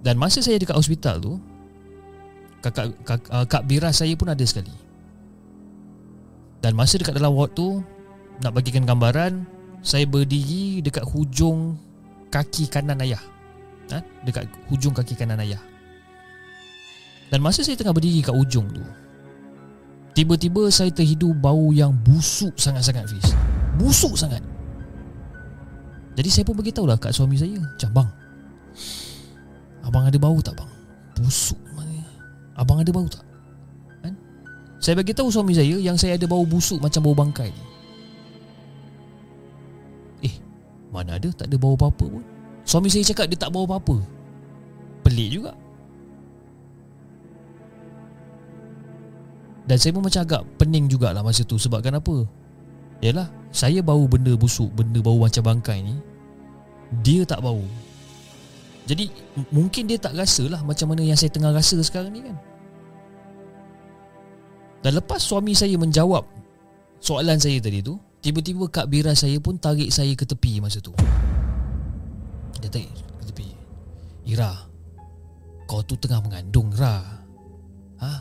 Dan masa saya dekat hospital tu, kakak, kak, uh, kak Bira saya pun ada sekali. Dan masa dekat dalam ward tu, nak bagikan gambaran, saya berdiri dekat hujung kaki kanan ayah. Ha? Dekat hujung kaki kanan ayah. Dan masa saya tengah berdiri kat ujung tu Tiba-tiba saya terhidu bau yang busuk sangat-sangat Fiz Busuk sangat Jadi saya pun beritahu lah kat suami saya Macam bang Abang ada bau tak bang? Busuk Abang ada bau tak? Kan? Saya beritahu suami saya Yang saya ada bau busuk macam bau bangkai Eh Mana ada tak ada bau apa-apa pun Suami saya cakap dia tak bau apa-apa Pelik juga Dan saya pun macam agak pening jugalah masa tu Sebab kenapa? Yalah, saya bau benda busuk Benda bau macam bangkai ni Dia tak bau Jadi mungkin dia tak rasa lah Macam mana yang saya tengah rasa sekarang ni kan. Dan lepas suami saya menjawab Soalan saya tadi tu Tiba-tiba Kak Bira saya pun tarik saya ke tepi masa tu. Dia tarik ke tepi. Ira Kau tu tengah mengandung Ira Ha?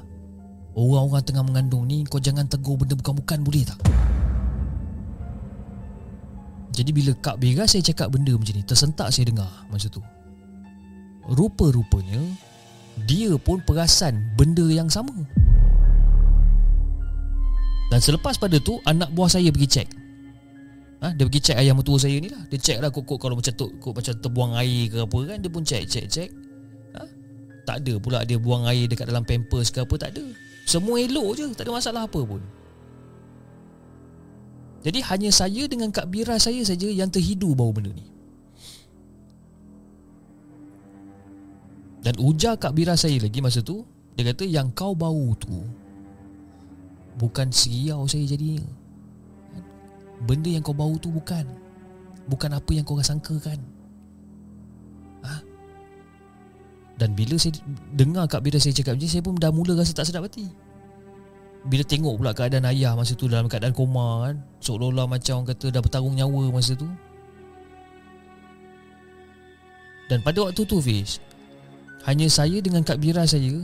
Orang-orang tengah mengandung ni Kau jangan tegur benda bukan-bukan boleh tak? Jadi bila Kak Bera saya cakap benda macam ni Tersentak saya dengar masa tu Rupa-rupanya Dia pun perasan benda yang sama. Dan selepas pada tu Anak buah saya pergi cek ha? Dia pergi cek ayam mertua saya ni lah. Dia cek lah kok, kok kalau macam tu kok macam terbuang air ke apa kan Dia pun cek cek cek ha? Tak ada pula dia buang air dekat dalam pampers ke apa Tak ada. Semua elok je Tak ada masalah apa pun. Jadi hanya saya dengan Kak Bira saya saja Yang terhidu bau benda ni Dan ujar Kak Bira saya lagi masa tu Dia kata yang kau bau tu Bukan seriau saya jadi Benda yang kau bau tu bukan. Bukan apa yang kau sangkakan. Dan bila saya dengar Kak Bira saya cakap macam Saya pun dah mula rasa tak sedap hati. Bila tengok pula keadaan ayah masa tu Dalam keadaan koma kan? Seolah-olah macam orang kata dah bertarung nyawa masa tu. Dan pada waktu tu Fiz Hanya saya dengan Kak Bira saya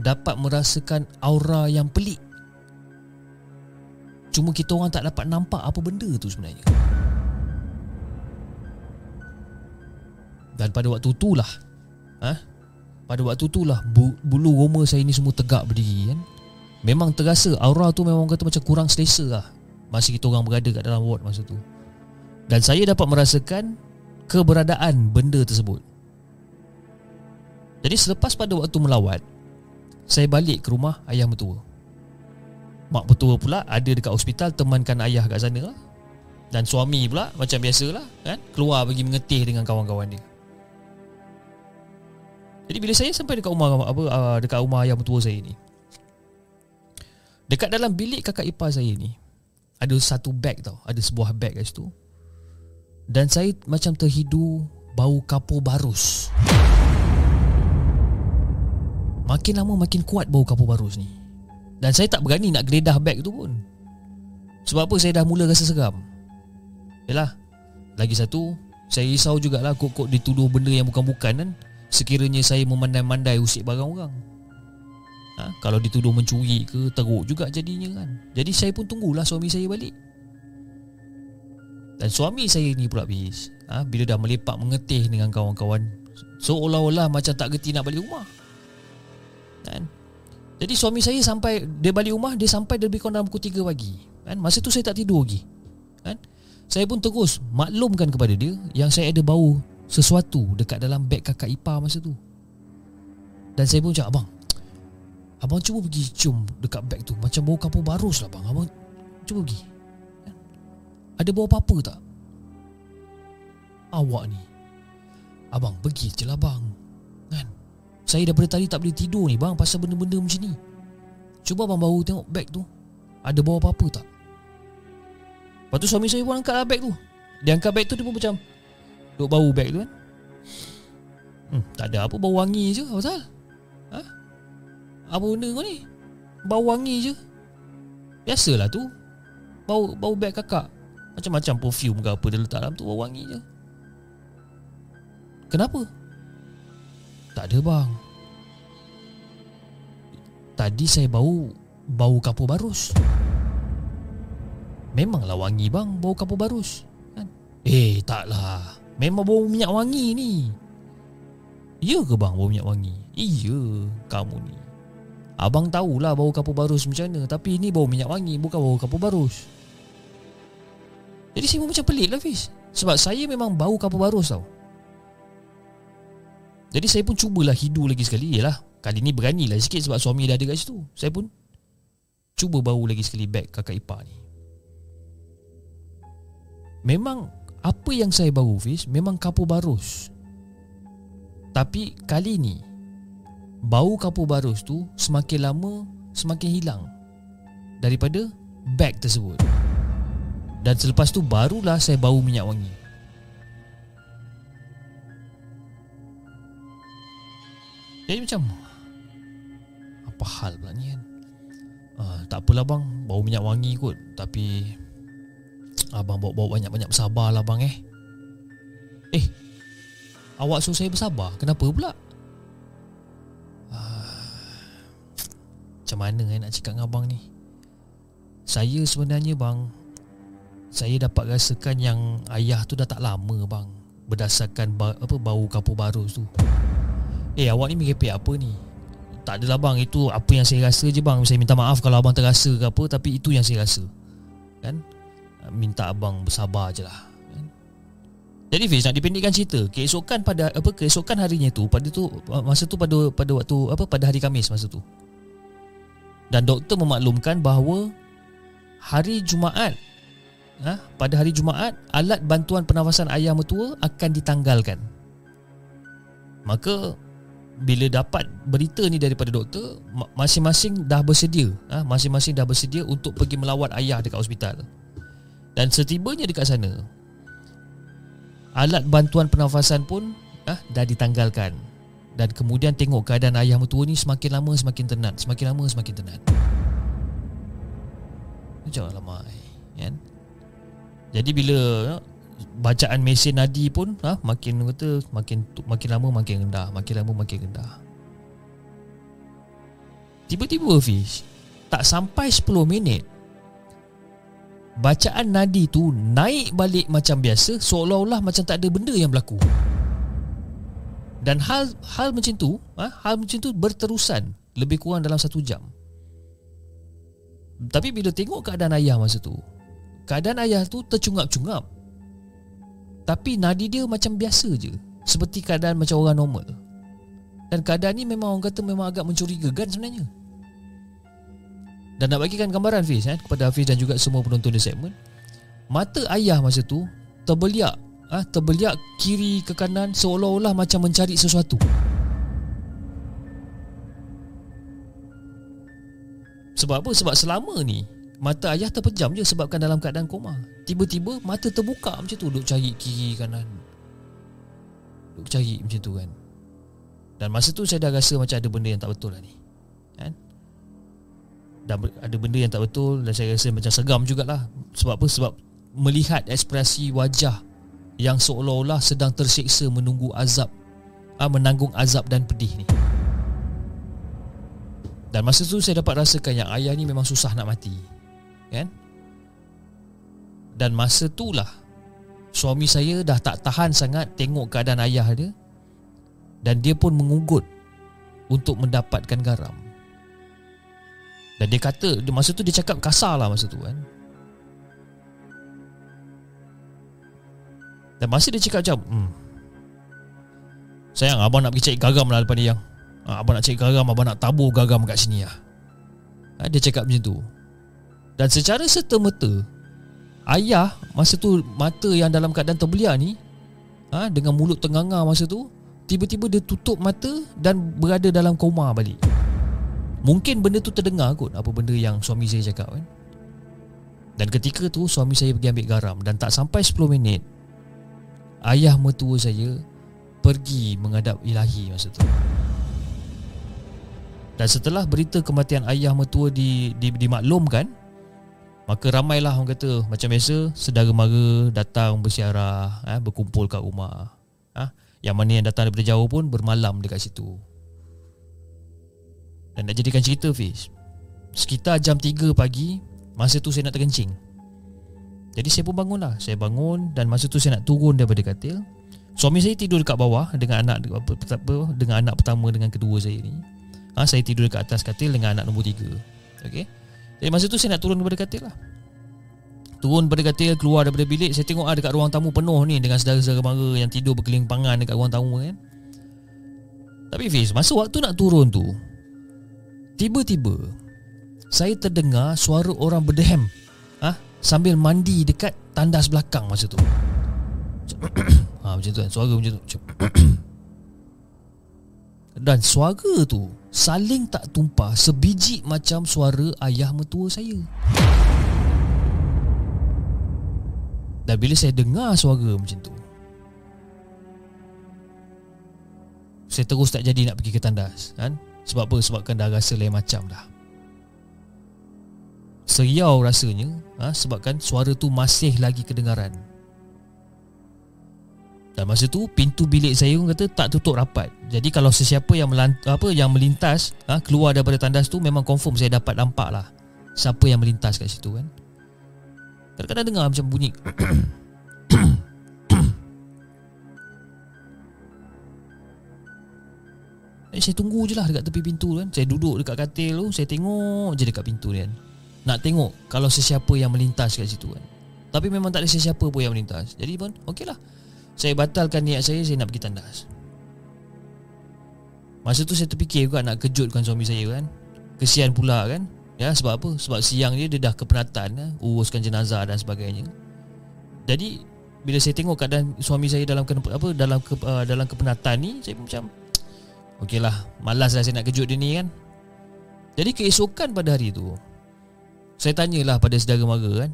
Dapat merasakan aura yang pelik. Cuma kita orang tak dapat nampak apa benda tu sebenarnya. Dan pada waktu tu lah ha? Pada waktu tu lah Bulu roma saya ni semua tegak berdiri kan? Memang terasa aura tu memang kata macam kurang selesa lah Masa kita orang berada kat dalam ward masa tu. Dan saya dapat merasakan Keberadaan benda tersebut Jadi selepas pada waktu melawat Saya balik ke rumah ayah mertua Mak mertua pula ada dekat hospital Temankan ayah kat sana lah Dan suami pula macam biasalah kan Keluar pergi mengetih dengan kawan-kawan dia jadi bila saya sampai dekat rumah apa uh, dekat rumah ayah mertua saya ni. Dekat dalam bilik kakak ipar saya ni ada satu beg tau, ada sebuah beg kat situ. Dan saya macam terhidu bau kapur barus. Makin lama makin kuat bau kapur barus ni. Dan saya tak berani nak geledah beg tu pun. Sebab apa saya dah mula rasa seram? Yalah Lagi satu Saya risau jugalah kok-kok dituduh benda yang bukan-bukan kan. Sekiranya saya memandai-mandai usik barang orang. Ha? Kalau dituduh mencuri ke Teruk juga jadinya kan. Jadi saya pun tunggulah suami saya balik. Dan suami saya ni pula bis ha? Bila dah melepak mengetih dengan kawan-kawan Seolah-olah macam tak gerti nak balik rumah kan? Jadi suami saya sampai Dia balik rumah Dia sampai lebih kurang dalam pukul 3 pagi kan? Masa tu saya tak tidur lagi kan? Saya pun terus maklumkan kepada dia Yang saya ada bau sesuatu Dekat dalam beg kakak ipar masa tu Dan saya pun cakap Abang Abang cuba pergi cium dekat beg tu Macam bau kapur barus lah bang Abang cuba pergi kan? Ada bau apa-apa tak? Awak ni Abang pergi je lah bang Saya daripada tadi tak boleh tidur ni bang Pasal benda-benda macam ni. Cuba abang baru tengok beg tu. Ada bau apa-apa tak? Lepas tu suami saya pun angkat lah beg tu. Dia angkat beg tu dia pun macam Duk bau beg tu kan. Hmm, Tak ada apa bau wangi je Apa pasal? Ha? Apa benda kau ni? Bau wangi je. Biasalah tu. Bau bau beg kakak. Macam-macam perfume ke apa Dia letak dalam tu bau wangi je. Kenapa? Tak ada bang. Tadi saya bau Bau kapur barus. Memanglah wangi bang Bau kapur barus kan? Eh taklah. Memang bau minyak wangi ni. Ya ke bang bau minyak wangi? Iya Kamu ni. Abang tahulah bau kapur barus macam mana Tapi ini bau minyak wangi Bukan bau kapur barus. Jadi saya pun macam pelik lah Fiz. Sebab saya memang bau kapur barus tau jadi saya pun cubalah hidu lagi sekali. Yalah Kali ni beranilah sikit sebab suami dah ada kat situ. Saya pun Cuba bau lagi sekali beg kakak ipar ni. Memang Apa yang saya bau Fiz Memang kapur barus. Tapi kali ni Bau kapur barus tu Semakin lama Semakin hilang Daripada Beg tersebut. Dan selepas tu Barulah saya bau minyak wangi Jadi macam Apa hal pula ni kan? Uh, Tak apalah bang. Bau minyak wangi kot. Tapi Abang bawa-bawa banyak-banyak bersabar lah bang eh. Eh Awak suruh saya bersabar? Kenapa pula? Uh, Macam mana eh nak cakap dengan abang ni? Saya sebenarnya bang Saya dapat rasakan yang Ayah tu dah tak lama bang. Berdasarkan ba- apa bau kapur baru tu Eh awak ni merepek apa ni? Tak adalah bang. Itu apa yang saya rasa je bang. Saya minta maaf kalau abang terasa ke apa Tapi itu yang saya rasa. Kan? Minta abang bersabar je lah. Kan? Jadi Fiz nak dipendekkan cerita. Keesokan pada apa Keesokan harinya tu Pada tu Masa tu pada pada waktu apa Pada hari Kamis masa tu. Dan doktor memaklumkan bahawa Hari Jumaat ha, Pada hari Jumaat Alat bantuan pernafasan ayah mertua Akan ditanggalkan. Maka bila dapat berita ni daripada doktor masing-masing dah bersedia ha? masing-masing dah bersedia untuk pergi melawat ayah dekat hospital dan setibanya dekat sana alat bantuan pernafasan pun ha? dah ditanggalkan dan kemudian tengok keadaan ayah mertua ni semakin lama semakin tenat semakin lama semakin tenat macam lama kan jadi bila bacaan mesin nadi pun ha, makin kata makin makin lama makin rendah, makin lama makin rendah. Tiba-tiba Fish Tak sampai 10 minit Bacaan nadi tu naik balik macam biasa Seolah-olah macam tak ada benda yang berlaku. Dan hal hal macam tu ha, Hal macam tu berterusan Lebih kurang dalam satu jam. Tapi bila tengok keadaan ayah masa tu Keadaan ayah tu tercungap-cungap tapi nadi dia macam biasa je. Seperti keadaan macam orang normal. Dan keadaan ni memang orang kata Memang agak mencurigakan sebenarnya. Dan nak bagikan gambaran Hafiz eh, Kepada Hafiz dan juga semua penonton di segmen. Mata ayah masa tu Terbeliak ah, Terbeliak kiri ke kanan Seolah-olah macam mencari sesuatu. Sebab apa? Sebab selama ni Mata ayah terpejam je sebabkan dalam keadaan koma. Tiba-tiba mata terbuka macam tu Duk cari kiri kanan. Duk cari macam tu kan. Dan masa tu saya dah rasa macam ada benda yang tak betul lah ni Kan? Dah ada benda yang tak betul Dan saya rasa macam segam jugalah. Sebab apa? Sebab melihat ekspresi wajah Yang seolah-olah sedang tersiksa menunggu azab ah, Menanggung azab dan pedih ni. Dan masa tu saya dapat rasakan yang ayah ni memang susah nak mati Kan? Dan masa tu lah Suami saya dah tak tahan sangat tengok keadaan ayah dia. Dan dia pun mengugut Untuk mendapatkan garam. Dan dia kata Masa tu dia cakap kasar lah masa tu kan? Dan masa dia cakap macam hmm, Sayang abang nak pergi cari garam lah depan dia. Yang ah, Abang nak cari garam Abang nak tabur garam kat sini lah. Ha, Dia cakap macam tu Dan secara serta-merta Ayah masa tu mata yang dalam keadaan terbeliak ni ha, Dengan mulut tenganga masa tu Tiba-tiba dia tutup mata dan berada dalam koma balik. Mungkin benda tu terdengar kot Apa benda yang suami saya cakap kan. Dan ketika tu suami saya pergi ambil garam Dan tak sampai 10 minit Ayah mertua saya Pergi menghadap ilahi masa tu. Dan setelah berita kematian ayah mertua di, di, dimaklumkan Maka ramailah orang kata Macam biasa Sedara mara datang bersiarah eh, Berkumpul kat rumah. Eh, Yang mana yang datang daripada jauh pun Bermalam dekat situ. Dan nak jadikan cerita Fiz Sekitar jam 3 pagi Masa tu saya nak terkencing. Jadi saya pun bangun lah Saya bangun Dan masa tu saya nak turun daripada katil. Suami saya tidur dekat bawah Dengan anak Dengan anak pertama Dengan kedua saya ni. Ha, Saya tidur dekat atas katil Dengan anak nombor 3 Okay jadi masa tu saya nak turun daripada katil lah. Turun daripada katil Keluar daripada bilik Saya tengok ah dekat ruang tamu penuh ni Dengan saudara-saudara mara Yang tidur berkelimpangan Dekat ruang tamu kan. Tapi Fiz Masa waktu nak turun tu Tiba-tiba Saya terdengar Suara orang berdehem ah Sambil mandi dekat Tandas belakang masa tu. Ha, Macam tu kan Suara macam tu. Dan suara tu saling tak tumpah sebiji macam suara ayah mertua saya. Dan bila saya dengar suara macam tu, saya terus tak jadi nak pergi ke tandas. Kan? Sebab apa? Sebabkan dah rasa lain macam dah. Seriau rasanya ha? sebabkan suara tu masih lagi kedengaran. Dan masa tu pintu bilik saya pun kata tak tutup rapat. Jadi kalau sesiapa yang melant, apa yang melintas ha, keluar daripada tandas tu memang confirm saya dapat nampak lah siapa yang melintas kat situ kan. Kadang-kadang dengar macam bunyi. eh, saya tunggu je lah dekat tepi pintu kan. Saya duduk dekat katil tu, saya tengok je dekat pintu ni kan. Nak tengok kalau sesiapa yang melintas kat situ kan. Tapi memang tak ada sesiapa pun yang melintas. Jadi pun okey lah. Saya batalkan niat saya Saya nak pergi tandas. Masa tu saya terfikir juga Nak kejutkan suami saya kan. Kesian pula kan. Ya sebab apa? Sebab siang dia Dia dah kepenatan ya? Uruskan jenazah dan sebagainya. Jadi Bila saya tengok keadaan Suami saya dalam apa Dalam ke, uh, dalam kepenatan ni Saya macam Okey lah Malas lah saya nak kejut dia ni kan. Jadi keesokan pada hari tu Saya tanyalah pada saudara mara kan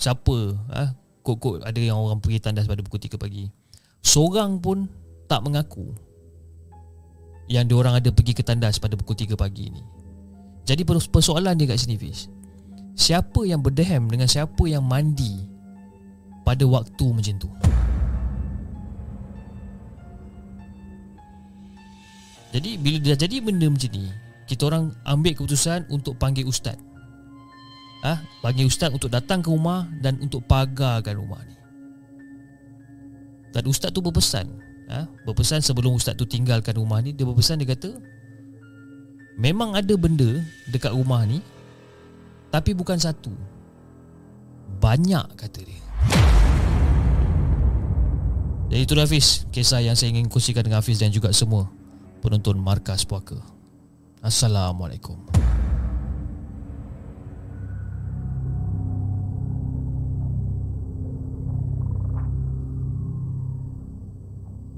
Siapa ha? Kok-kok ada yang orang pergi tandas pada pukul 3 pagi Seorang pun tak mengaku Yang diorang ada pergi ke tandas pada pukul 3 pagi ni. Jadi persoalan dia kat sini Fiz. Siapa yang berdehem dengan siapa yang mandi Pada waktu macam tu? Jadi bila dah jadi benda macam ni Kita orang ambil keputusan untuk panggil ustaz. Ah, ha? Panggil ustaz untuk datang ke rumah Dan untuk pagarkan rumah ni dan ustaz tu berpesan ha? Berpesan sebelum ustaz tu tinggalkan rumah ni Dia berpesan dia kata Memang ada benda dekat rumah ni Tapi bukan satu. Banyak kata dia. Jadi itu Hafiz Kisah yang saya ingin kongsikan dengan Hafiz dan juga semua Penonton Markas Puaka. Assalamualaikum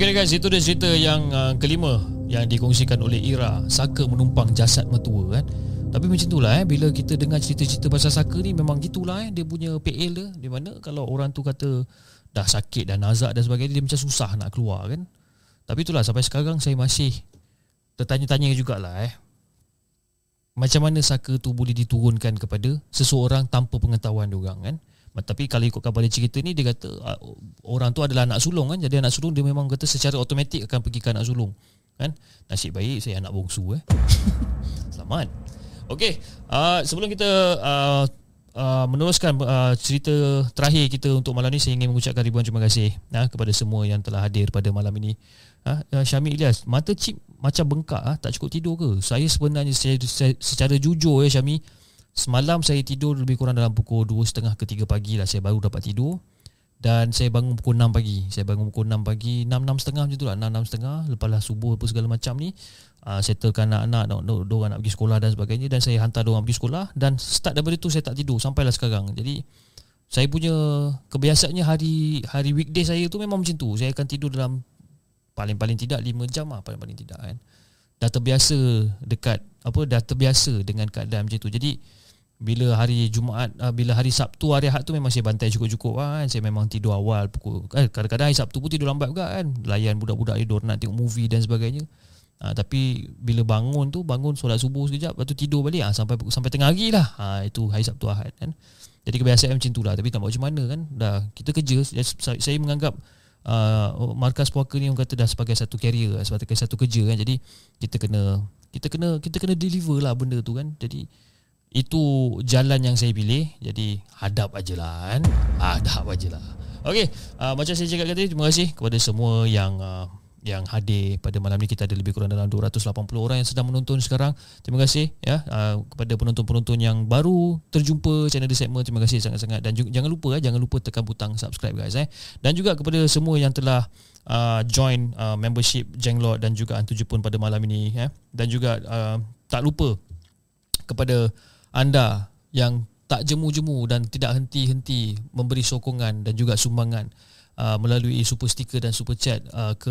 Okey guys, itu dia cerita yang uh, kelima yang dikongsikan oleh Ira, Saka menumpang jasad mertua kan. Tapi macam itulah eh bila kita dengar cerita-cerita pasal Saka ni memang gitulah eh dia punya PL dia di mana kalau orang tu kata dah sakit dan nazak dan sebagainya dia macam susah nak keluar kan. Tapi itulah sampai sekarang saya masih tertanya-tanya jugalah eh. Macam mana Saka tu boleh diturunkan kepada seseorang tanpa pengetahuan dia orang kan? Tapi kalau ikutkan pada cerita ni Dia kata uh, Orang tu adalah anak sulung kan? Jadi anak sulung dia memang kata Secara automatik akan pergi ke anak sulung kan? Nasib baik saya anak bongsu eh. Selamat. Okey uh, Sebelum kita uh, uh, Meneruskan uh, cerita terakhir kita Untuk malam ni Saya ingin mengucapkan ribuan terima kasih uh, Kepada semua yang telah hadir pada malam ini. Uh, uh, Syamil Ilyas Mata cip macam bengkak uh, Tak cukup tidur ke? Saya sebenarnya secara, secara jujur ya Syamil Semalam saya tidur lebih kurang dalam pukul 2.30 ke 3 pagi lah Saya baru dapat tidur. Dan saya bangun pukul 6 pagi. Saya bangun pukul 6 pagi 6-6.30 macam tu lah. 6-6.30 Lepaslah subuh apa segala macam ni uh, Settlekan anak-anak Diorang nak pergi sekolah dan sebagainya. Dan saya hantar diorang pergi sekolah. Dan start daripada tu saya tak tidur Sampailah sekarang. Jadi saya punya kebiasaannya hari hari weekday saya tu memang macam tu. Saya akan tidur dalam paling-paling tidak 5 jam lah paling-paling tidak kan. Dah terbiasa dekat apa dah terbiasa dengan keadaan macam tu. Jadi bila hari Jumaat uh, bila hari Sabtu hari Ahad tu memang saya bantai cukup-cukup kan. Saya memang tidur awal pukul eh, kadang-kadang hari Sabtu pun tidur lambat juga kan. Layan budak-budak tidur nak tengok movie dan sebagainya. Uh, tapi bila bangun tu bangun solat subuh sekejap lepas tu tidur balik uh, sampai sampai tengah hari lah. Uh, itu hari Sabtu Ahad kan. Jadi kebiasaan macam tu lah tapi tak macam mana kan. Dah kita kerja saya menganggap uh, markas puaka ni orang kata dah sebagai satu carrier sebagai satu kerja kan. Jadi kita kena kita kena kita kena deliver lah benda tu kan. Jadi itu jalan yang saya pilih Jadi hadap aja lah kan Hadap aja lah Okay uh, Macam saya cakap tadi Terima kasih kepada semua yang uh, yang hadir pada malam ni kita ada lebih kurang dalam 280 orang yang sedang menonton sekarang. Terima kasih ya uh, kepada penonton-penonton yang baru terjumpa channel The Segment. Terima kasih sangat-sangat dan juga, jangan lupa eh, jangan lupa tekan butang subscribe guys eh. Dan juga kepada semua yang telah uh, join uh, membership Jenglot dan juga Antu Jepun pada malam ini eh. Dan juga uh, tak lupa kepada anda yang tak jemu-jemu dan tidak henti-henti memberi sokongan dan juga sumbangan uh, melalui super sticker dan super chat uh, ke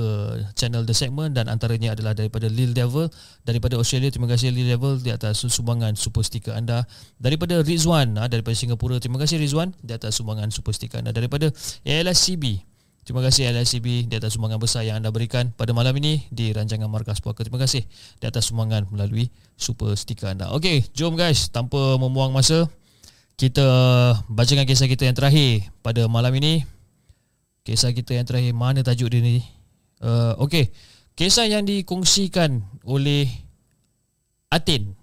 channel The Segment. Dan antaranya adalah daripada Lil Devil. Daripada Australia terima kasih Lil Devil di atas sumbangan super sticker anda. Daripada Rizwan uh, daripada Singapura terima kasih Rizwan di atas sumbangan super sticker anda. Daripada ALSCB Terima kasih LSCB di atas sumbangan besar yang anda berikan pada malam ini di rancangan Markas Puaka. Terima kasih di atas sumbangan melalui super stiker anda. Okey, jom guys, tanpa membuang masa, kita bacakan kisah kita yang terakhir pada malam ini. Kisah kita yang terakhir, mana tajuk dia ni? Uh, Okey, kisah yang dikongsikan oleh Atin.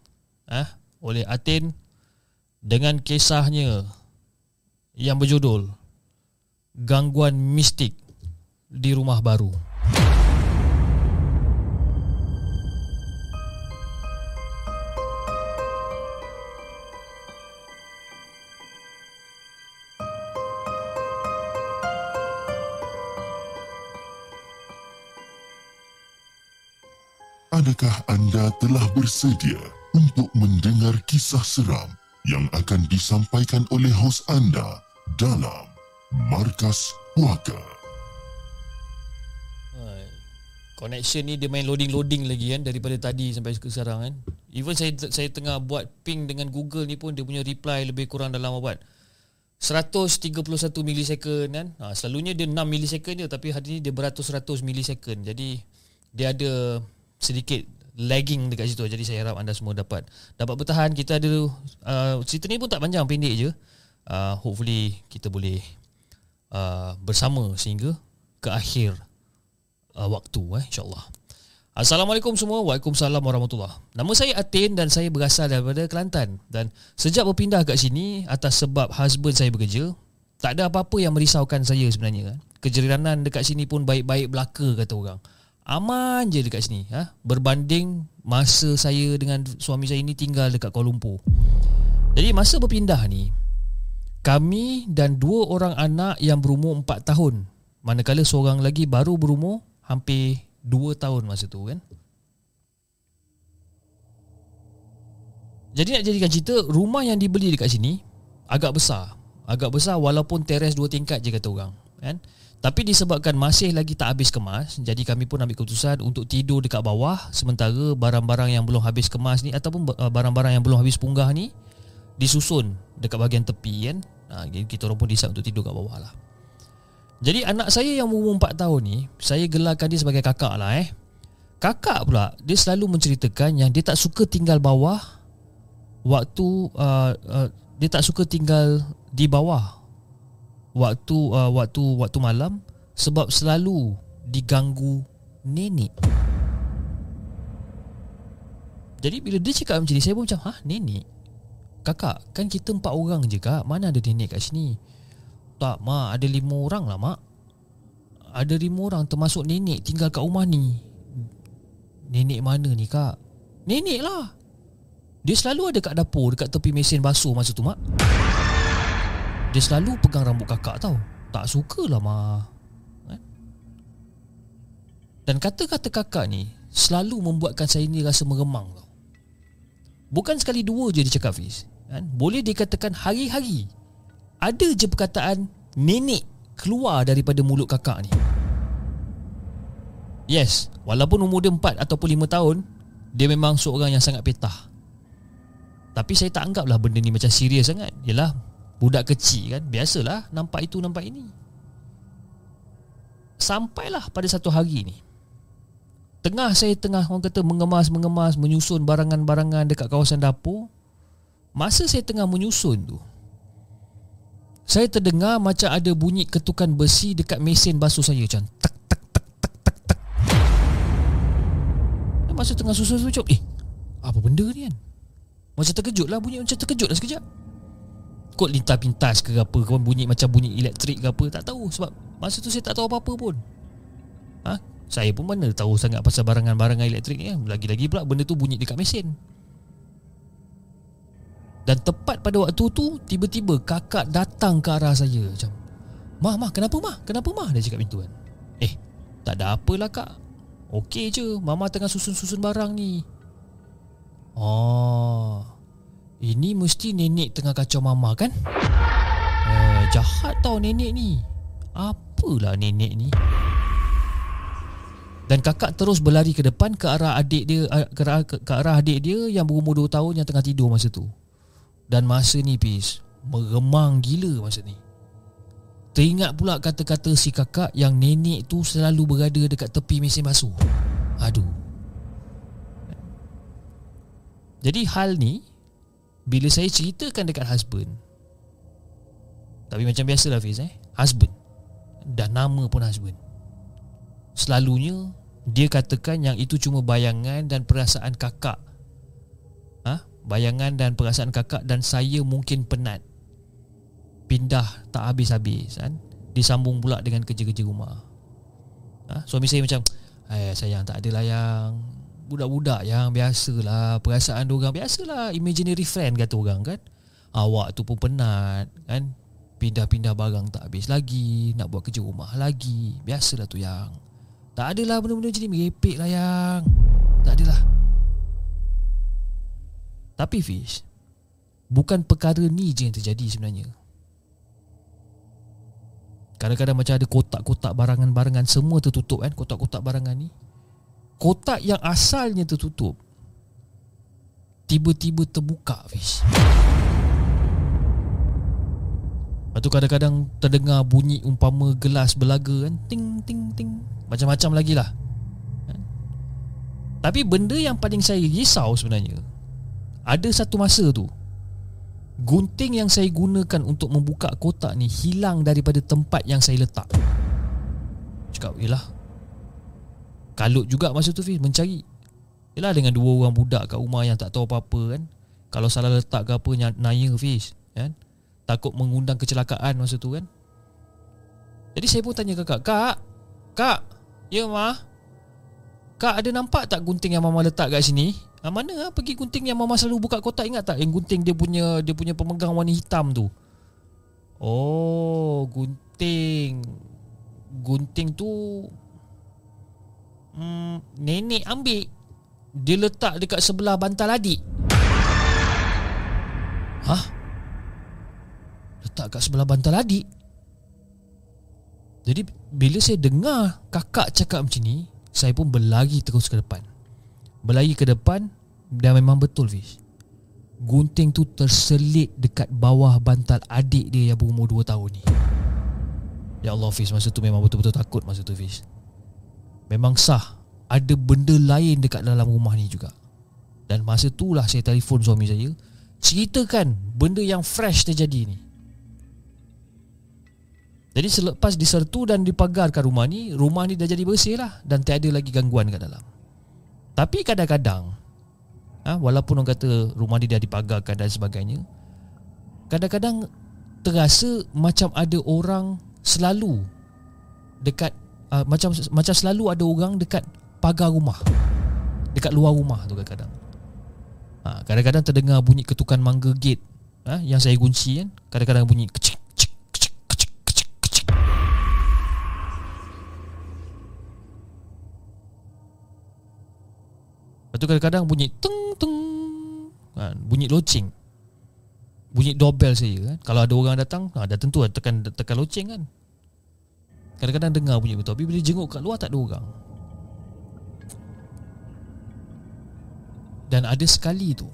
Ah, oleh Atin dengan kisahnya yang berjudul gangguan mistik di rumah baru. Adakah anda telah bersedia untuk mendengar kisah seram yang akan disampaikan oleh hos anda dalam Markas Puaka. Connection ni dia main loading-loading lagi kan daripada tadi sampai sekarang kan. Even saya saya tengah buat ping dengan Google ni pun dia punya reply lebih kurang dalam apa? 131 milisecond kan. Ha, selalunya dia 6 milisecond je tapi hari ni dia beratus-ratus milisecond. Jadi dia ada sedikit lagging dekat situ. Jadi saya harap anda semua dapat dapat bertahan. Kita ada uh, cerita ni pun tak panjang pendek je. Uh, hopefully kita boleh Uh, bersama sehingga ke akhir uh, waktu eh insyaallah. Assalamualaikum semua. Waalaikumsalam warahmatullahi. Nama saya Atin dan saya berasal daripada Kelantan dan sejak berpindah kat sini atas sebab husband saya bekerja, tak ada apa-apa yang merisaukan saya sebenarnya kan. Kejiranan dekat sini pun baik-baik belaka kata orang. Aman je dekat sini ha? Berbanding masa saya dengan suami saya ini tinggal dekat Kuala Lumpur Jadi masa berpindah ni kami dan dua orang anak yang berumur empat tahun. Manakala seorang lagi baru berumur hampir dua tahun masa tu kan? Jadi nak jadikan cerita Rumah yang dibeli dekat sini Agak besar. Agak besar walaupun teres dua tingkat je kata orang kan? Tapi disebabkan masih lagi tak habis kemas jadi kami pun ambil keputusan untuk tidur dekat bawah sementara barang-barang yang belum habis kemas ni ataupun barang-barang yang belum habis punggah ni disusun dekat bahagian tepi kan ha, kita orang pun decide untuk tidur kat bawah lah jadi anak saya yang umur 4 tahun ni saya gelarkan dia sebagai kakak lah eh kakak pula dia selalu menceritakan yang dia tak suka tinggal bawah waktu uh, uh, dia tak suka tinggal di bawah waktu uh, waktu waktu malam sebab selalu diganggu nenek. Jadi bila dia cakap macam ni saya pun macam ha nenek. Kakak kan kita empat orang je kak mana ada nenek kat sini? Tak mak ada lima orang lah mak. Ada lima orang termasuk nenek tinggal kat rumah ni. Nenek mana ni kak? Nenek lah. Dia selalu ada kat dapur dekat tepi mesin basuh masa tu mak. Dia selalu pegang rambut kakak tau Tak sukalah ma eh? Dan kata-kata kakak ni Selalu membuatkan saya ni rasa meremang tau Bukan sekali dua je dia cakap Fiz kan? Boleh dikatakan hari-hari Ada je perkataan Nenek keluar daripada mulut kakak ni. Yes Walaupun umur dia empat ataupun lima tahun Dia memang seorang yang sangat petah. Tapi saya tak anggaplah benda ni macam serius sangat. Yelah Budak kecil kan Biasalah Nampak itu nampak ini. Sampailah pada satu hari ni Tengah saya tengah orang kata mengemas-mengemas Menyusun barangan-barangan dekat kawasan dapur Masa saya tengah menyusun tu Saya terdengar macam ada bunyi ketukan besi Dekat mesin basuh saya Macam tak tak tak tak tak tak. Masa tengah susun tu macam Eh apa benda ni kan? Macam terkejut lah bunyi Macam terkejut lah sekejap. Kot lintas pintas ke apa ke bunyi macam bunyi elektrik ke apa tak tahu sebab masa tu saya tak tahu apa-apa pun. Ha? saya pun mana tahu sangat pasal barangan-barangan elektrik ni kan? Lagi-lagi pula benda tu bunyi dekat mesin dan tepat pada waktu tu tiba-tiba kakak datang ke arah saya macam Mah, mah, kenapa mah? Kenapa mah? Dia cakap pintu kan Eh, tak ada apalah kak Okey je, mama tengah susun-susun barang ni Oh ini mesti nenek tengah kacau mama kan? Eh, jahat tau nenek ni. Apalah nenek ni? Dan kakak terus berlari ke depan ke arah adik dia ke arah, ke arah adik dia yang berumur 2 tahun yang tengah tidur masa tu. Dan masa ni pis meremang gila masa ni. Teringat pula kata-kata si kakak yang nenek tu selalu berada dekat tepi mesin basuh. Aduh. Jadi hal ni bila saya ceritakan dekat husband Tapi macam biasa lah Fiz eh Husband Dan nama pun husband Selalunya Dia katakan yang itu cuma bayangan dan perasaan kakak? Bayangan dan perasaan kakak Dan saya mungkin penat. Pindah tak habis-habis kan? Disambung pula dengan kerja-kerja rumah. Ha? Suami saya macam Eh sayang tak adalah yang budak-budak yang biasalah perasaan orang biasalah imaginary friend kata orang kan? Awak tu pun penat kan? Pindah-pindah barang tak habis lagi nak buat kerja rumah lagi. Biasalah tu yang. Tak adalah benda-benda ni merepek lah yang. Tak adalah tapi Fish bukan perkara ni je yang terjadi sebenarnya kadang-kadang macam ada kotak-kotak barangan-barangan semua tertutup kan kotak-kotak barangan ni kotak yang asalnya tertutup tiba-tiba terbuka fish. Lepas tu kadang-kadang terdengar bunyi umpama gelas belaga kan ting ting ting macam-macam lagi lah. Kan? Tapi benda yang paling saya risau sebenarnya ada satu masa tu gunting yang saya gunakan untuk membuka kotak ni hilang daripada tempat yang saya letak. Cakap, yelah Kalut juga masa tu Fiz. Mencari. Yelah dengan dua orang budak kat rumah Yang tak tahu apa-apa kan? Kalau salah letak ke apa Naya Fiz kan? Takut mengundang kecelakaan masa tu kan? Jadi saya pun tanya kakak Kak Kak Ya ma? Kak ada nampak tak gunting yang mama letak kat sini ha, Mana ha? pergi gunting yang mama selalu buka kotak Ingat tak yang gunting dia punya Dia punya pemegang warna hitam tu Oh gunting Gunting tu hmm, nenek ambil dia letak dekat sebelah bantal adik. Hah? Letak kat sebelah bantal adik? Jadi bila saya dengar kakak cakap macam ni Saya pun berlari terus ke depan Berlari ke depan Dan memang betul Fish. Gunting tu terselit dekat bawah bantal adik dia yang berumur 2 tahun ni. Ya Allah Fish Masa tu memang betul-betul takut masa tu Fish. Memang sah. Ada benda lain dekat dalam rumah ni juga. Dan masa tu lah saya telefon suami saya Ceritakan benda yang fresh terjadi ni. Jadi selepas disertu dan dipagarkan rumah ni Rumah ni dah jadi bersih lah Dan tiada lagi gangguan kat dalam. Tapi kadang-kadang ha, Walaupun orang kata rumah ni dah dipagarkan dan sebagainya Kadang-kadang terasa macam ada orang selalu Dekat uh, macam macam selalu ada orang dekat pagar rumah. Dekat luar rumah tu kadang-kadang. Ha, Kadang-kadang terdengar bunyi ketukan mangga gate ha, Yang saya kunci kan. Kadang-kadang bunyi kecik. Lepas tu kadang-kadang bunyi teng kan, Bunyi loceng. Bunyi doorbell saya kan? Kalau ada orang datang ha, Dah tentu tekan, tekan loceng kan? Kadang-kadang dengar bunyi betul Tapi bila jenguk kat luar tak ada orang. Dan ada sekali tu.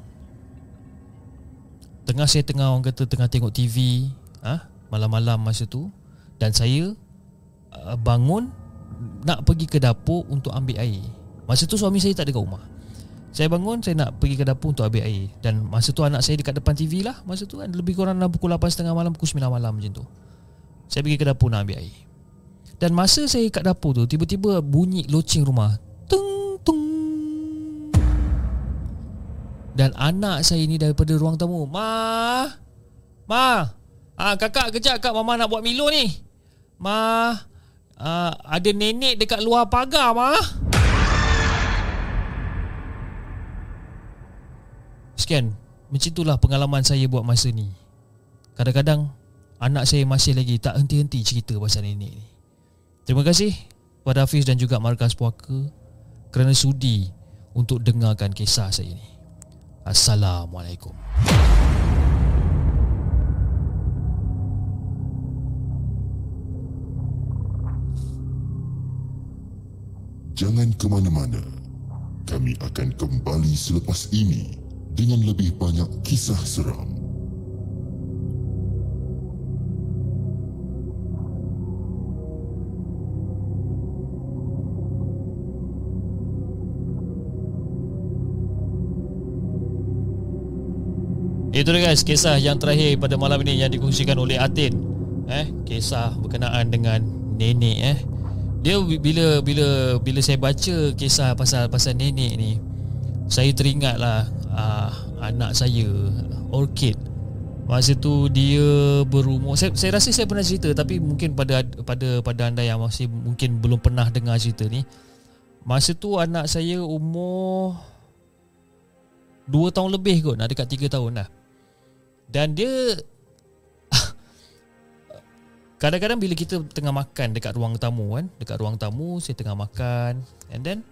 Tengah saya tengah orang kata Tengah tengok TV ha, Malam-malam masa tu Dan saya uh, Bangun Nak pergi ke dapur Untuk ambil air. Masa tu suami saya tak ada kat rumah saya bangun Saya nak pergi ke dapur Untuk ambil air. Dan masa tu anak saya Dekat depan TV lah Masa tu kan. Lebih kurang dalam pukul 8.30 malam Pukul 9 malam macam tu. Saya pergi ke dapur Nak ambil air. Dan masa saya kat dapur tu Tiba-tiba bunyi loceng rumah. Tung tung. Dan anak saya ni Daripada ruang tamu Ma Ma ah, Kakak kejap kak. Mama nak buat Milo ni. Ma ah, Ada nenek dekat luar pagar Ma Sekian. Macam itulah pengalaman saya buat masa ni. Kadang-kadang Anak saya masih lagi tak henti-henti cerita pasal nenek ni. Terima kasih Pada Hafiz dan juga Markas Puaka Kerana sudi Untuk dengarkan kisah saya ni. Assalamualaikum. Jangan ke mana-mana. Kami akan kembali selepas ini dengan lebih banyak kisah seram. Itu dia guys Kisah yang terakhir pada malam ini Yang dikongsikan oleh Atin eh Kisah berkenaan dengan Nenek eh Dia bila Bila bila saya baca Kisah pasal pasal nenek ni Saya teringat lah uh, anak saya Orchid. Masa tu dia berumur saya, saya rasa saya pernah cerita Tapi mungkin pada pada pada anda yang masih Mungkin belum pernah dengar cerita ni. Masa tu anak saya umur 2 tahun lebih kot Nak dekat 3 tahun lah. Dan dia Kadang-kadang bila kita tengah makan Dekat ruang tamu kan Dekat ruang tamu Saya tengah makan And then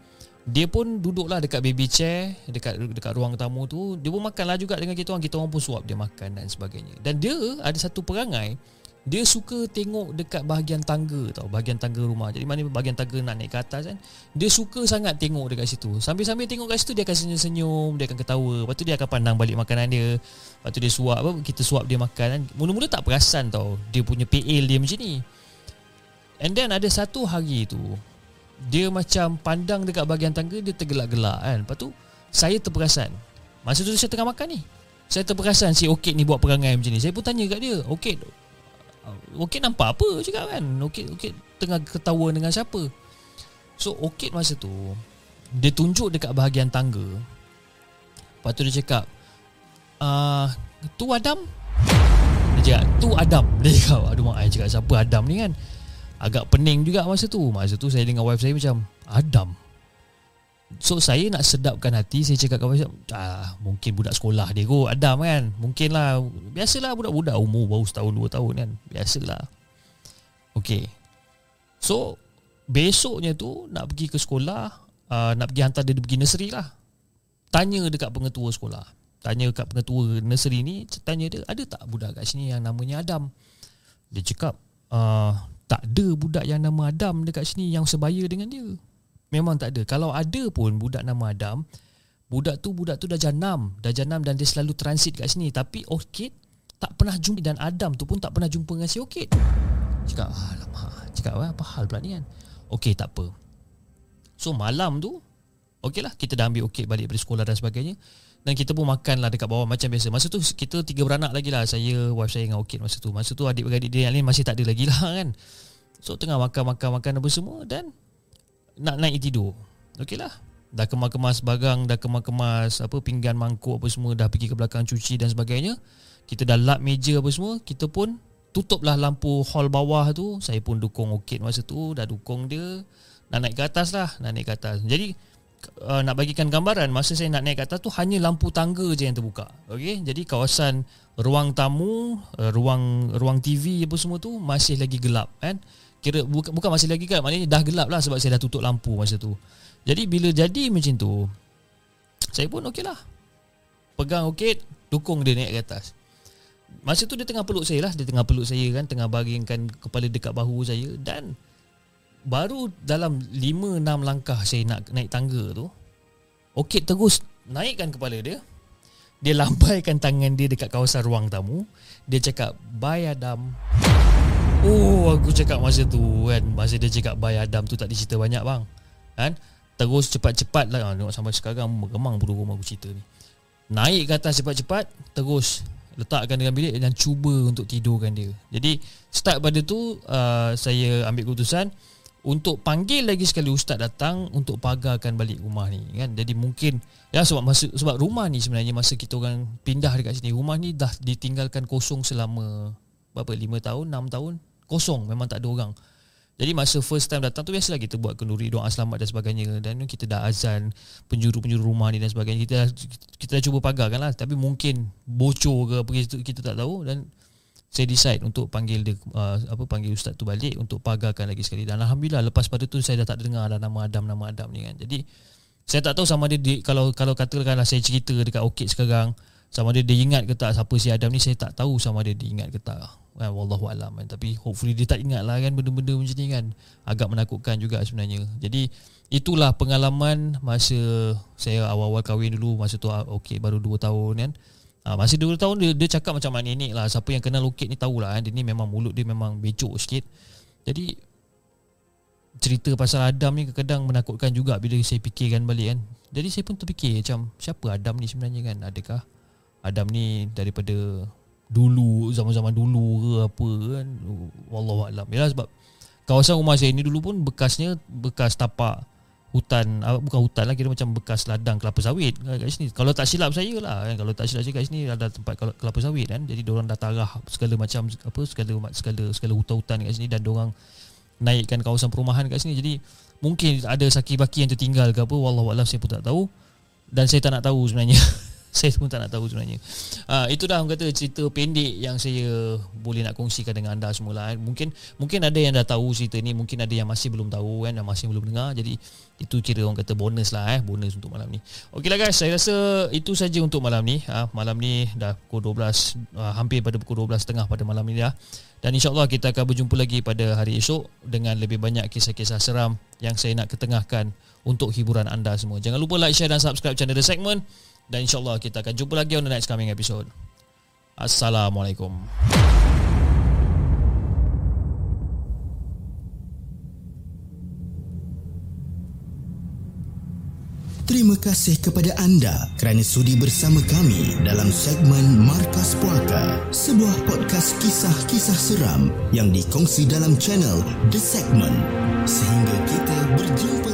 dia pun duduklah dekat baby chair dekat dekat ruang tamu tu. Dia pun makanlah juga dengan kita orang. Kita orang pun suap dia makan dan sebagainya. Dan dia ada satu perangai dia suka tengok dekat bahagian tangga tau bahagian tangga rumah. Jadi mana bahagian tangga nak naik ke atas kan. Dia suka sangat tengok dekat situ. Sambil-sambil tengok kat situ dia akan senyum-senyum dia akan ketawa. Lepas tu dia akan pandang balik makanan dia. Lepas tu dia suap apa kita suap dia makan kan. Mula-mula tak perasan tau dia punya PL dia macam ni. And then ada satu hari tu dia macam pandang dekat bahagian tangga dia tergelak-gelak kan. Lepas tu saya terperasan. Masa tu saya tengah makan ni. Saya terperasan si Okit ni buat perangai macam ni. Saya pun tanya kat dia, Okit Okit nampak apa cakap kan? Okit Okit tengah ketawa dengan siapa? So Okit masa tu dia tunjuk dekat bahagian tangga. Lepas tu dia cakap, ah, tu Adam. Dia cakap, tu Adam. Dia cakap, aduh mak, saya cakap siapa Adam ni kan? Agak pening juga masa tu. Masa tu saya dengan wife saya macam Adam So saya nak sedapkan hati Saya cakap kepada wife ah, Mungkin budak sekolah dia kot Adam kan. Mungkin lah. Biasalah budak-budak umur baru setahun dua tahun kan. Biasalah. Okay So Besoknya tu Nak pergi ke sekolah uh, Nak pergi hantar dia pergi nursery lah. Tanya dekat pengetua sekolah. Tanya dekat pengetua nursery ni Tanya dia Ada tak budak kat sini yang namanya Adam? Dia cakap uh, Tak ada budak yang nama Adam dekat sini yang sebaya dengan dia. Memang tak ada. Kalau ada pun budak nama Adam, budak tu budak tu dah janam, dah janam dan dia selalu transit kat sini. Tapi Orchid tak pernah jumpa dan Adam tu pun tak pernah jumpa dengan si Orchid. Cakap, alamak, cakap apa hal pula ni kan? Okey, tak apa. So malam tu, okey lah, kita dah ambil Orchid balik dari sekolah dan sebagainya. Dan kita pun makan lah dekat bawah macam biasa. Masa tu kita tiga beranak lagi lah. Saya, wife saya dengan Okit masa tu. Masa tu adik-beradik dia yang lain masih tak ada lagi lah kan. So tengah makan-makan-makan apa semua Dan nak naik tidur. Okey lah. Dah kemas-kemas bagang Dah kemas-kemas apa pinggan mangkuk apa semua Dah pergi ke belakang cuci dan sebagainya. Kita dah lap meja apa semua Kita pun tutuplah lampu hall bawah tu. Saya pun dukung Okit masa tu Dah dukung dia. Nak naik ke atas lah Nak naik ke atas. Jadi uh, nak bagikan gambaran masa saya nak naik ke atas tu hanya lampu tangga je yang terbuka. Okey, jadi kawasan ruang tamu, uh, ruang ruang TV apa semua tu masih lagi gelap kan. Kira bukan bukan masih lagi gelap, maknanya dah gelap lah sebab saya dah tutup lampu masa tu. Jadi bila jadi macam tu saya pun okeylah. Pegang okey, dukung dia naik ke atas. Masa tu dia tengah peluk saya lah Dia tengah peluk saya kan Tengah baringkan kepala dekat bahu saya Dan baru dalam 5 6 langkah saya nak naik tangga tu Okey terus naikkan kepala dia. Dia lambaikan tangan dia dekat kawasan ruang tamu. Dia cakap bye Adam. Oh aku cakap masa tu kan masa dia cakap bye Adam tu tak dicerita banyak bang. Kan? Terus cepat-cepat lah tengok sampai sekarang meremang bulu rumah aku cerita ni. Naik ke atas cepat-cepat terus letakkan dalam bilik dan cuba untuk tidurkan dia. Jadi start pada tu uh, saya ambil keputusan untuk panggil lagi sekali ustaz datang untuk pagarkan balik rumah ni kan? Jadi mungkin ya sebab masa sebab rumah ni sebenarnya masa kita orang pindah dekat sini rumah ni dah ditinggalkan kosong selama berapa? 5 tahun 6 tahun? Kosong memang tak ada orang. Jadi masa first time datang tu biasalah kita buat kenduri doa selamat dan sebagainya. Dan kita dah azan penjuru-penjuru rumah ni dan sebagainya. Kita kita dah cuba pagarkan lah. Tapi mungkin bocor ke apa kita, kita tak tahu. Dan saya decide untuk panggil dia uh, apa panggil ustaz tu balik untuk pagarkan lagi sekali. Dan alhamdulillah lepas pada tu saya dah tak dengar ada nama Adam nama Adam ni kan. Jadi saya tak tahu sama dia di, kalau kalau katakanlah saya cerita dekat Okit sekarang sama dia dia ingat ke tak siapa si Adam ni saya tak tahu sama dia dia ingat ke tak. Kan wallahu alam kan tapi hopefully dia tak ingat lah kan benda-benda macam ni kan. Agak menakutkan juga sebenarnya. Jadi itulah pengalaman masa saya awal-awal kahwin dulu masa tu Okit baru 2 tahun kan Ha, masih 2 tahun dia, dia cakap macam mana ni lah. Siapa yang kenal Lokit ni tahulah kan Dia ni memang mulut dia memang becok sikit. Jadi Cerita pasal Adam ni kadang menakutkan juga Bila saya fikirkan balik kan. Jadi saya pun terfikir macam Siapa Adam ni sebenarnya kan? Adakah Adam ni daripada Dulu Zaman-zaman dulu ke apa kan? Wallahualam Yalah sebab Kawasan rumah saya ni dulu pun Bekasnya Bekas tapak hutan uh, bukan hutan lah kira macam bekas ladang kelapa sawit kat sini. Kalau tak silap saya lah kan. Kalau tak silap saya kat sini ada tempat kelapa sawit kan. Jadi orang dah tarah segala macam apa segala segala segala hutan-hutan kat sini dan orang naikkan kawasan perumahan kat sini. Jadi mungkin ada saki baki yang tertinggal ke apa wallahu alam saya pun tak tahu. Dan saya tak nak tahu sebenarnya saya pun tak nak tahu sebenarnya. Uh, itu dah orang kata cerita pendek yang saya boleh nak kongsikan dengan anda semula. Kan. Mungkin mungkin ada yang dah tahu cerita ni, mungkin ada yang masih belum tahu kan, dan masih belum dengar. Jadi itu kira orang kata bonus lah eh, bonus untuk malam ni. Okeylah guys, saya rasa itu saja untuk malam ni. Uh, malam ni dah pukul 12, uh, hampir pada pukul 12.30 pada malam ni dah. Dan insyaAllah kita akan berjumpa lagi pada hari esok dengan lebih banyak kisah-kisah seram yang saya nak ketengahkan untuk hiburan anda semua. Jangan lupa like, share dan subscribe channel The Segment. Dan insyaAllah kita akan jumpa lagi on the next coming episode. Assalamualaikum. Terima kasih kepada anda kerana sudi bersama kami dalam segmen Markas Puaka, sebuah podcast kisah-kisah seram yang dikongsi dalam channel The Segment. Sehingga kita berjumpa